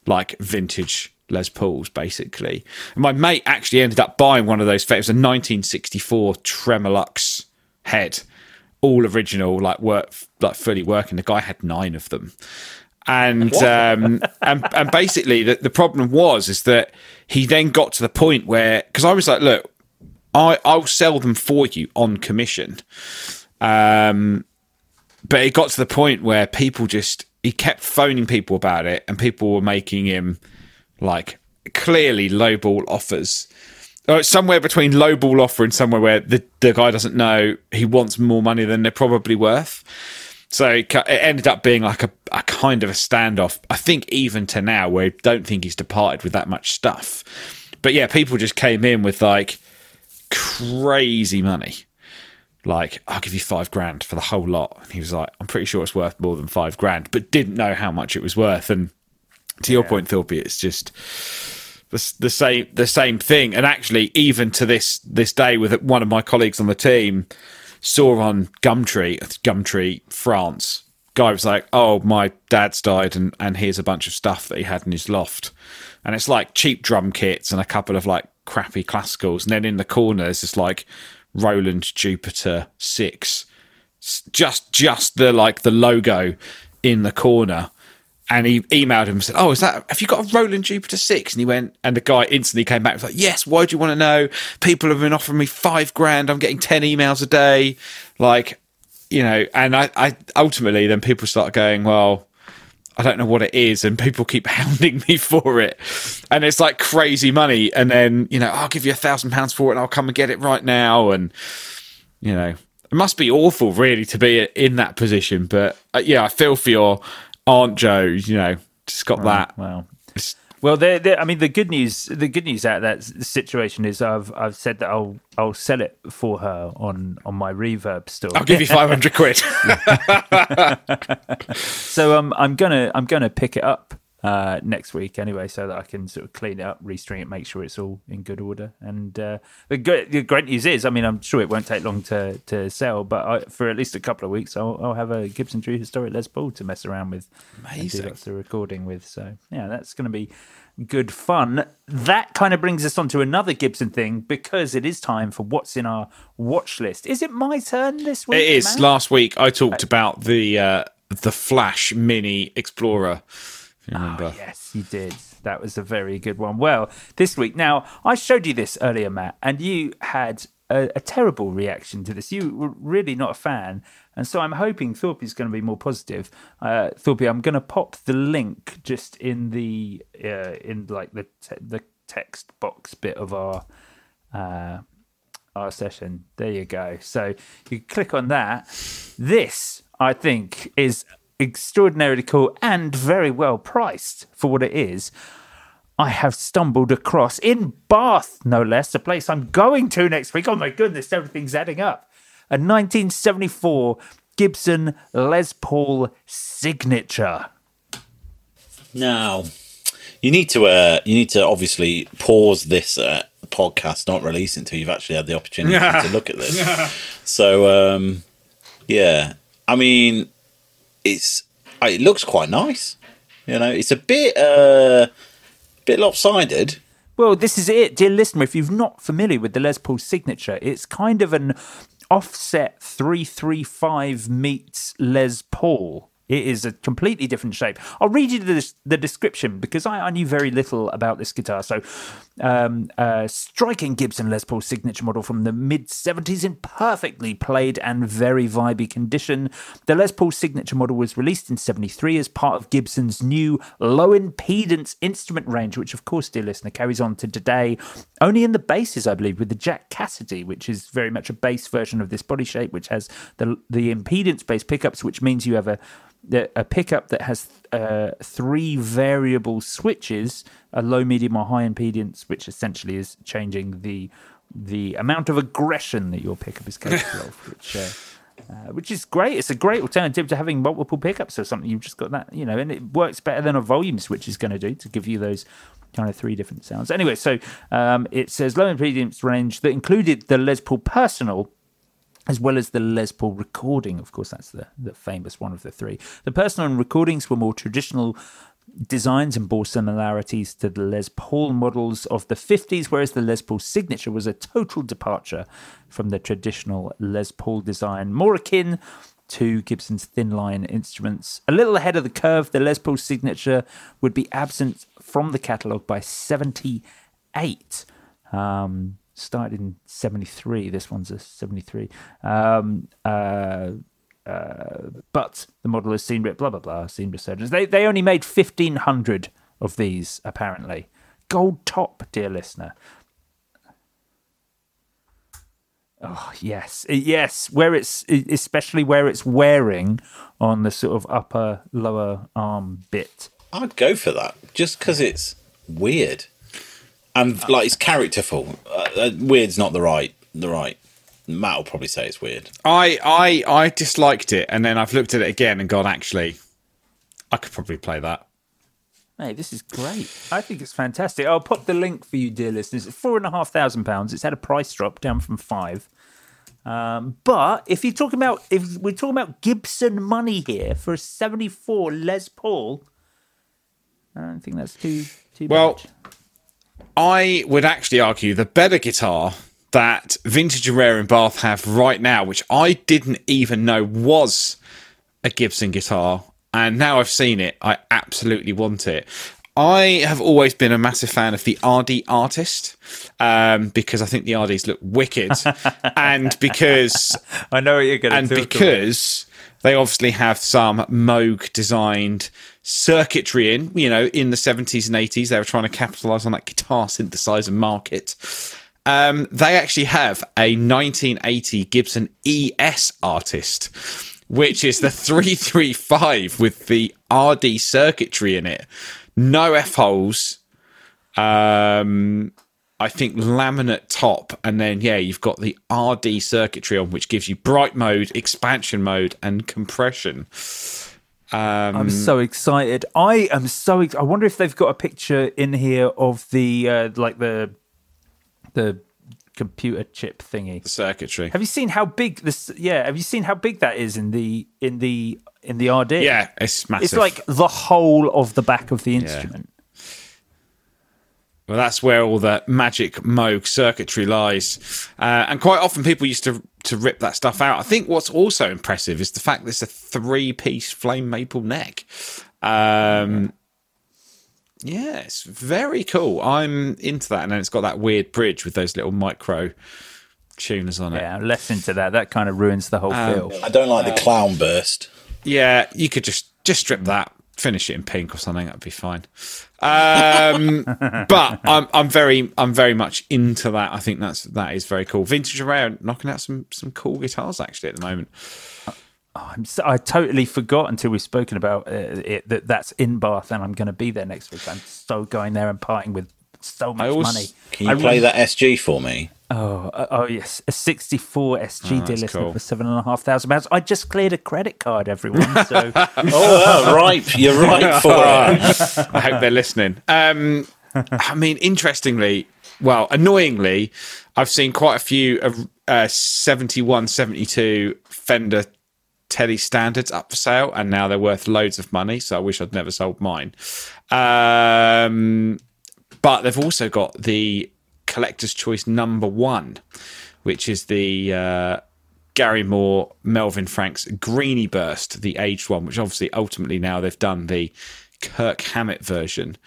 like vintage Les Pauls basically. And my mate actually ended up buying one of those it was a 1964 Tremolux head. All original like work like fully working. The guy had nine of them. And um, and and basically the, the problem was is that he then got to the point where because I was like, look, I I'll sell them for you on commission, um, but it got to the point where people just he kept phoning people about it, and people were making him like clearly lowball offers. Uh, somewhere between lowball offer and somewhere where the, the guy doesn't know he wants more money than they're probably worth. So it it ended up being like a, a kind of a standoff. I think even to now, where I don't think he's departed with that much stuff. But yeah, people just came in with like crazy money. Like, I'll give you five grand for the whole lot. And he was like, I'm pretty sure it's worth more than five grand, but didn't know how much it was worth. And to your point, Thorpe, it's just the, the same the same thing. And actually, even to this this day, with one of my colleagues on the team, saw on Gumtree, Gumtree France, guy was like, "Oh, my dad's died, and and here's a bunch of stuff that he had in his loft," and it's like cheap drum kits and a couple of like crappy classicals, and then in the corner there's this like Roland Jupiter six, just just the like the logo in the corner. And he emailed him and said, "Oh, is that? Have you got a Roland Jupiter six? And he went, and the guy instantly came back and was like, "Yes. Why do you want to know? People have been offering me five grand. I'm getting ten emails a day. Like, you know." And I, I ultimately then people start going, "Well, I don't know what it is," and people keep hounding me for it, and it's like crazy money. And then you know, I'll give you a thousand pounds for it, and I'll come and get it right now. And you know, it must be awful, really, to be in that position. But uh, yeah, I feel for your aunt Joe. You know, just got that. Well, It's- well, there, there, I mean, the good news, the good news out of that situation is I've I've said that I'll I'll sell it for her on on my Reverb store. I'll give you five hundred quid. So um, I'm gonna I'm gonna pick it up uh, next week anyway, so that I can sort of clean it up, restring it, make sure it's all in good order. And uh, the, good, the great news is, I mean, I'm sure it won't take long to to sell, but I, for at least a couple of weeks, I'll, I'll have a Gibson True Historic Les Paul to mess around with, and Amazing. do lots of recording with. So yeah, that's going to be good fun. That kind of brings us on to another Gibson thing because it is time for what's in our watch list. Is it my turn this week? It is. Last week I talked about the uh, the Flash Mini Explorer. If you remember. Yes, you did. That was a very good one. Well, this week, now, I showed you this earlier, Matt, and you had a, a terrible reaction to this. You were really not a fan. And so I'm hoping Thorpe is going to be more positive. Uh, Thorpe, I'm going to pop the link just in the, uh, in like the, te- the text box bit of our, uh, our session. There you go. So you click on that. This, I think, is extraordinarily cool and very well priced for what it is. I have stumbled across in Bath, no less, a place I'm going to next week. Oh my goodness, everything's adding up. A 1974 Gibson Les Paul signature. Now, you need to uh, you need to obviously pause this uh, podcast, not release until you've actually had the opportunity to look at this. So, um, yeah, I mean, it's uh, it looks quite nice. You know, it's a bit uh, bit lopsided. Well, this is it, dear listener. If you're not familiar with the Les Paul signature, it's kind of an offset 335 meets Les Paul. It is a completely different shape. I'll read you the, the description because I, I knew very little about this guitar. So, um, uh, striking Gibson Les Paul signature model from the mid 70s in perfectly played and very vibey condition. The Les Paul signature model was released in 73 as part of Gibson's new low impedance instrument range, which, of course, dear listener, carries on to today. Only in the basses, I believe, with the Jack Casady, which is very much a bass version of this body shape, which has the the impedance based pickups, which means you have a a pickup that has uh, three variable switches, a low, medium, or high impedance, which essentially is changing the the amount of aggression that your pickup is capable of, which. Uh, uh, which is great. It's a great alternative to having multiple pickups or something. You've just got that, you know, and it works better than a volume switch is going to do to give you those kind of three different sounds. Anyway, so um, it says low impedance range that included the Les Paul Personal, as well as the Les Paul recording. Of course, that's the, the famous one of the three. The personal recordings were more traditional designs and bore similarities to the Les Paul models of the 50s, whereas the Les Paul signature was a total departure from the traditional Les Paul design, more akin to Gibson's thin line instruments. A little ahead of the curve, the Les Paul signature would be absent from the catalogue by 78. Um, started in 73. This one's a 73. Um, uh, uh, but the model has seen blah blah blah seen resurgence. They they only made fifteen hundred of these apparently. Gold top, dear listener. Oh yes, yes. Where it's especially where it's wearing on the sort of upper lower arm bit. I'd go for that just because it's weird and like it's characterful. Uh, uh, weird's not the right the right. Matt will probably say it's weird. I I I disliked it, and then I've looked at it again and gone, actually, I could probably play that. Hey, this is great. I think it's fantastic. I'll put the link for you, dear listeners. It's four and a half thousand pounds. It's had a price drop down from five. Um, but if you're talking about if we're talking about Gibson money here for a '74 Les Paul, I don't think that's too too Well, much. I would actually argue the better guitar that Vintage and Rare in Bath have right now, which I didn't even know was a Gibson guitar, and now I've seen it, I absolutely want it. I have always been a massive fan of the RD artist um, because I think the RDs look wicked, and because I know what you're going to and because they obviously have some Moog designed circuitry in, you know, in the 70s and 80s, they were trying to capitalize on that guitar synthesizer market. Um, they actually have a 1980 Gibson ES artist, which is the 335 with the RD circuitry in it. No F holes. Um, I think laminate top, and then yeah, you've got the RD circuitry on, which gives you bright mode, expansion mode, and compression. Um, I'm so excited. I am so. Ex- I wonder if they've got a picture in here of the uh, like the the computer chip thingy. the circuitry. Have you seen how big this? Yeah, have you seen how big that is in the in the in the RD? Yeah, it's massive. it's like the whole of the back of the instrument. Well, that's where all the magic Moog circuitry lies. Uh, and quite often people used to to rip that stuff out. I think what's also impressive is the fact that it's a three piece flame maple neck. Um, yeah, it's very cool. I'm into that. And then it's got that weird bridge with those little micro tuners on it. Yeah, I'm less into that. That kind of ruins the whole Um, feel. I don't like the clown burst. Yeah, you could just just strip that, finish it in pink or something. That'd be fine. Um, but I'm I'm very I'm very much into that. I think that's that is very cool. Vintage and Rare knocking out some some cool guitars actually at the moment. I'm so, I totally forgot until we've spoken about uh, it that that's in Bath and I'm going to be there next week. I'm so going there and parting with so much also- money. Can you I play really- that SG for me? Oh, uh, oh yes, a 64 SG Oh, dear listener cool. for seven and a half thousand pounds. I just cleared a credit card, everyone. So Oh, ripe. You're right for it. I hope they're listening. Um, I mean, interestingly, well, annoyingly, I've seen quite a few of uh, 71, 72 Fender Tele standards up for sale, and now they're worth loads of money. So I wish I'd never sold mine. Um, but they've also got the collector's choice number one, which is the uh, Gary Moore, Melvyn Franks Greeny Burst, the aged one, which obviously ultimately now they've done the Kirk Hammett version.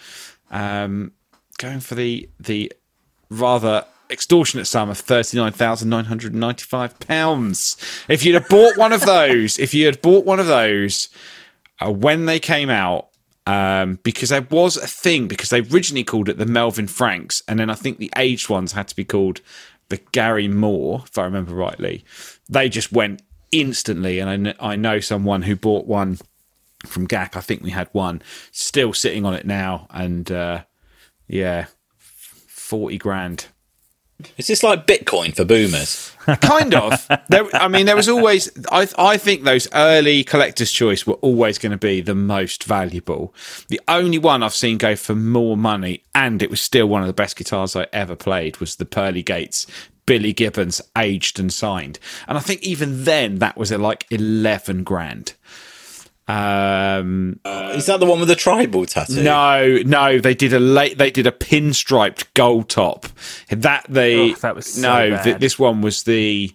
Um, going for the the rather extortionate sum of thirty nine thousand nine hundred and ninety five pounds. If you'd have bought one of those, if you had bought one of those uh, when they came out, um, because there was a thing because they originally called it the Melvyn Franks, and then I think the aged ones had to be called the Gary Moore, if I remember rightly. They just went instantly, and I, kn- I know someone who bought one from GAC. I think we had one still sitting on it now, and uh, yeah, forty grand. Is this like Bitcoin for boomers? kind of. There, I mean, there was always. I I think those early collector's choice were always going to be the most valuable. The only one I've seen go for more money, and it was still one of the best guitars I ever played, was the Pearly Gates. Billy Gibbons, aged and signed, and I think even then that was at like eleven grand. Um, Is that the one with the tribal tattoo? no, no, they did a late. They did a pinstriped gold top. That they Oh, that was so no. bad. th- this one was the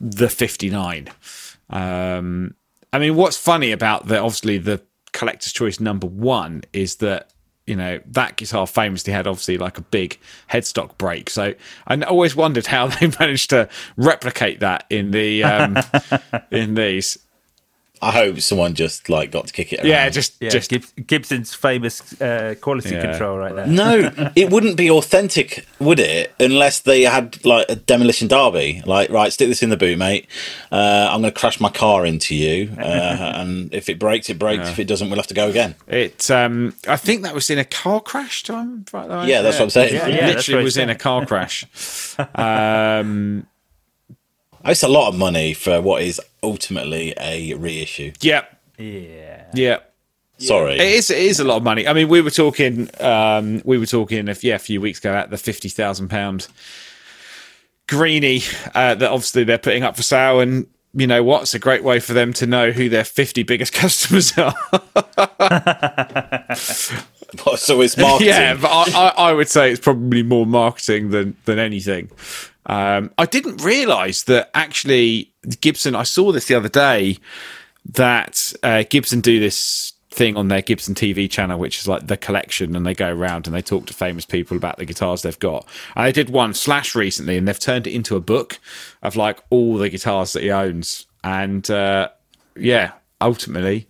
the fifty nine. Um, I mean, what's funny about the obviously the collector's choice number one is that you know that guitar famously had obviously like a big headstock break. So I always wondered how they managed to replicate that in the um, in these. I hope someone just like got to kick it around. Yeah, just yeah, just Gibson's famous uh, quality Yeah. control right there. No, it wouldn't be authentic, would it? Unless they had like a demolition derby. Like, right, stick this in the boot, mate. Uh, I'm going to crash my car into you, uh, and if it breaks, it breaks. If it doesn't, we'll have to go again. It, um, I think that was in a car crash. Time. Right? Yeah, that's what I'm saying. Yeah, yeah, literally was he in a car crash. um, It's a lot of money for what is ultimately a reissue. yeah, Yeah. yeah. Sorry, It is. It is a lot of money. I mean, we were talking. Um, we were talking. If yeah, a few weeks ago at the fifty thousand pound greenie uh, that obviously they're putting up for sale. And you know what? It's a great way for them to know who their 50 biggest customers are. so it's marketing. yeah, but I, I, I would say it's probably more marketing than than anything. Um, I didn't realise that actually Gibson. I saw this the other day that uh, Gibson do this thing on their Gibson TV channel, which is like the collection, and they go around and they talk to famous people about the guitars they've got. And they did one Slash recently, and they've turned it into a book of like all the guitars that he owns. And uh, yeah, ultimately,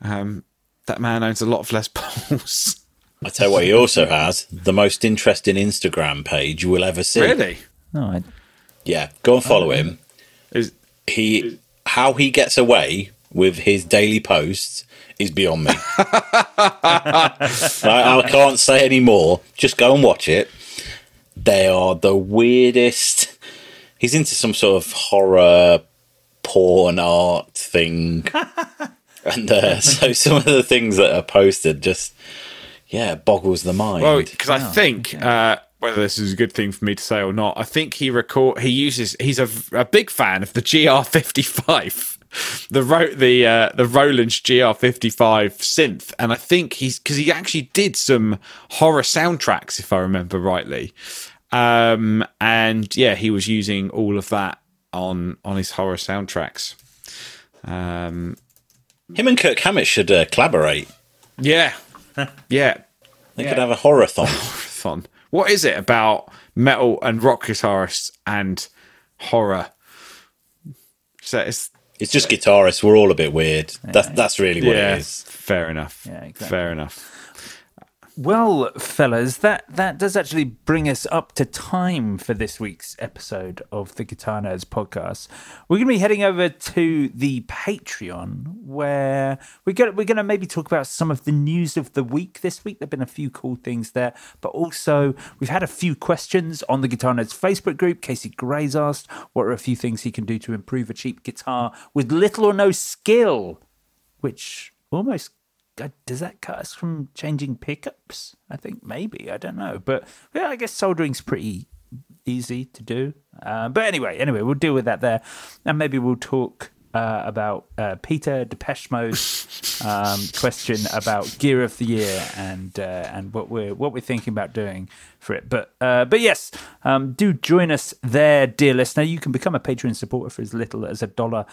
um, that man owns a lot of Les Pauls. I tell you what, he also has the most interesting Instagram page you will ever see. really? No, I, Yeah, go and follow him. Is He, how he gets away with his daily posts is beyond me. I, I can't say any more. Just go and watch it. They are the weirdest. He's into some sort of horror porn art thing. and uh, so some of the things that are posted just, yeah, boggles the mind. Well, because I think uh, whether this is a good thing for me to say or not, I think he record he uses he's a, a big fan of the GR55, the Ro- the uh, the Roland's GR55 synth, and I think he's because he actually did some horror soundtracks, if I remember rightly, um, and yeah, he was using all of that on on his horror soundtracks. Um, Him and Kirk Hammett should uh, collaborate. yeah, yeah, They could have a horror-thon. fun. What is it about metal and rock guitarists and horror? So it's It's just guitarists. We're all a bit weird. That's that's really what yeah, it is. fair enough. Yeah, exactly. Fair enough. Well, fellas, that, that does actually bring us up to time for this week's episode of the Guitar Nerds podcast. We're going to be heading over to the Patreon, where we're going we're going to maybe talk about some of the news of the week this week. There've been a few cool things there, but also we've had a few questions on the Guitar Nerds Facebook group. Casey Gray's asked, "What are a few things he can do to improve a cheap guitar with little or no skill?" Which almost does that cut us from changing pickups? I think maybe I don't know, but yeah, I guess soldering's pretty easy to do. Uh, but anyway, anyway, we'll deal with that there, and maybe we'll talk uh, about uh, Peter Depeche Mode's um, question about Gear of the Year and uh, and what we're what we're thinking about doing for it. But uh, but yes, um, do join us there, dear listener. You can become a Patreon supporter for as little as a dollar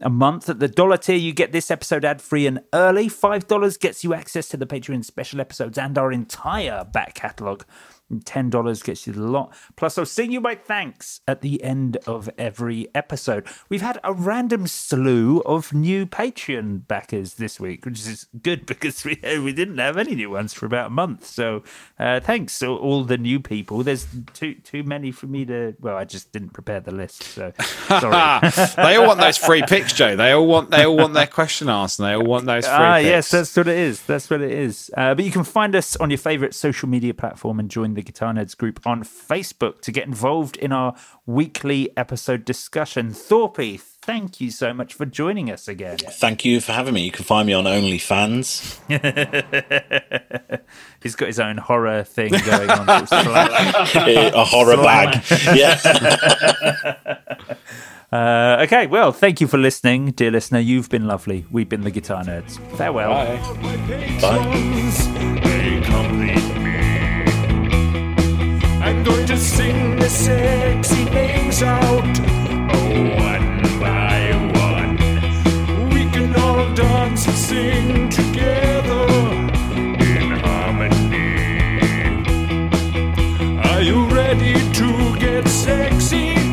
a month. At the dollar tier, you get this episode ad free and early. Five dollars gets you access to the Patreon special episodes and our entire back catalogue. Ten dollars gets you the lot. Plus, I'll sing you my thanks at the end of every episode. We've had a random slew of new Patreon backers this week, which is good because we we didn't have any new ones for about a month. So, uh, thanks to all the new people. There's too too many for me to. Well, I just didn't prepare the list, so sorry. they all want those free picks, Joe. They all want they all want their question asked, and they all want those free Ah, picks. yes, that's what it is. That's what it is. Uh, but you can find us on your favorite social media platform and join the Guitar Nerds group on Facebook to get involved in our weekly episode discussion. Thorpe, thank you so much for joining us again. Thank you for having me. You can find me on OnlyFans. He's got his own horror thing going on. Slash. a horror bag. Yeah. uh, okay, well, thank you for listening, dear listener. You've been lovely. We've been the Guitar Nerds. Farewell. Bye. complete me. I'm going to sing the sexy names out, one by one. We can all dance and sing together in harmony. Are you ready to get sexy?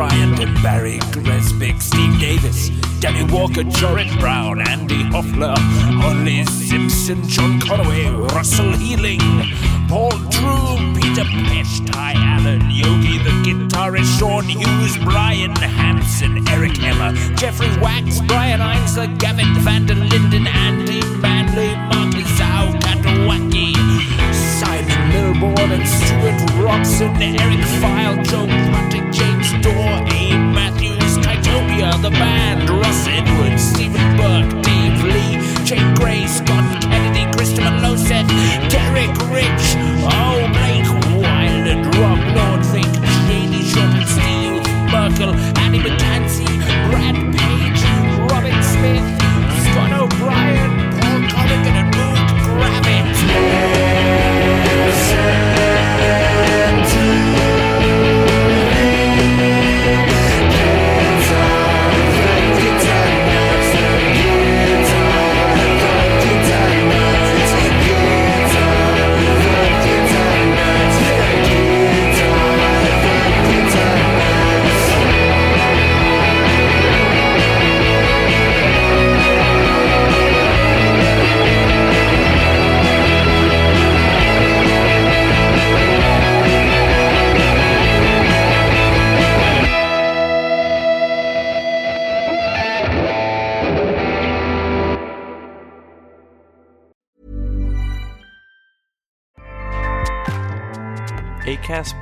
And Barry Gresbick, Steve Davis, Danny Walker, Joran Brown, Andy Hoffler, Holly Simpson, John Conaway, Russell Healing, Paul Drew, Peter Depeche, Ty Allen, Yogi the guitarist, Sean Hughes, Brian Hansen, Eric Emmer, Jeffrey Wax, Brian Einzel, Gavin van der Linden, Andy Manley, Martin Zhao, Katawaki, Milborn and Stuart Robson, Eric File, Joe Punting, James Dorr, Abe Matthews, Kytopia, the band, Russ Edwards, Stephen Burke, Dave Lee, Jake Gray, Scott Kennedy, Christopher Loseth, Derek Rich, oh, Blake Wyland, Rob Nordvik, Janie Shorten, Steve Merkel, Annie McKenzie, Brad Page, Robin Smith,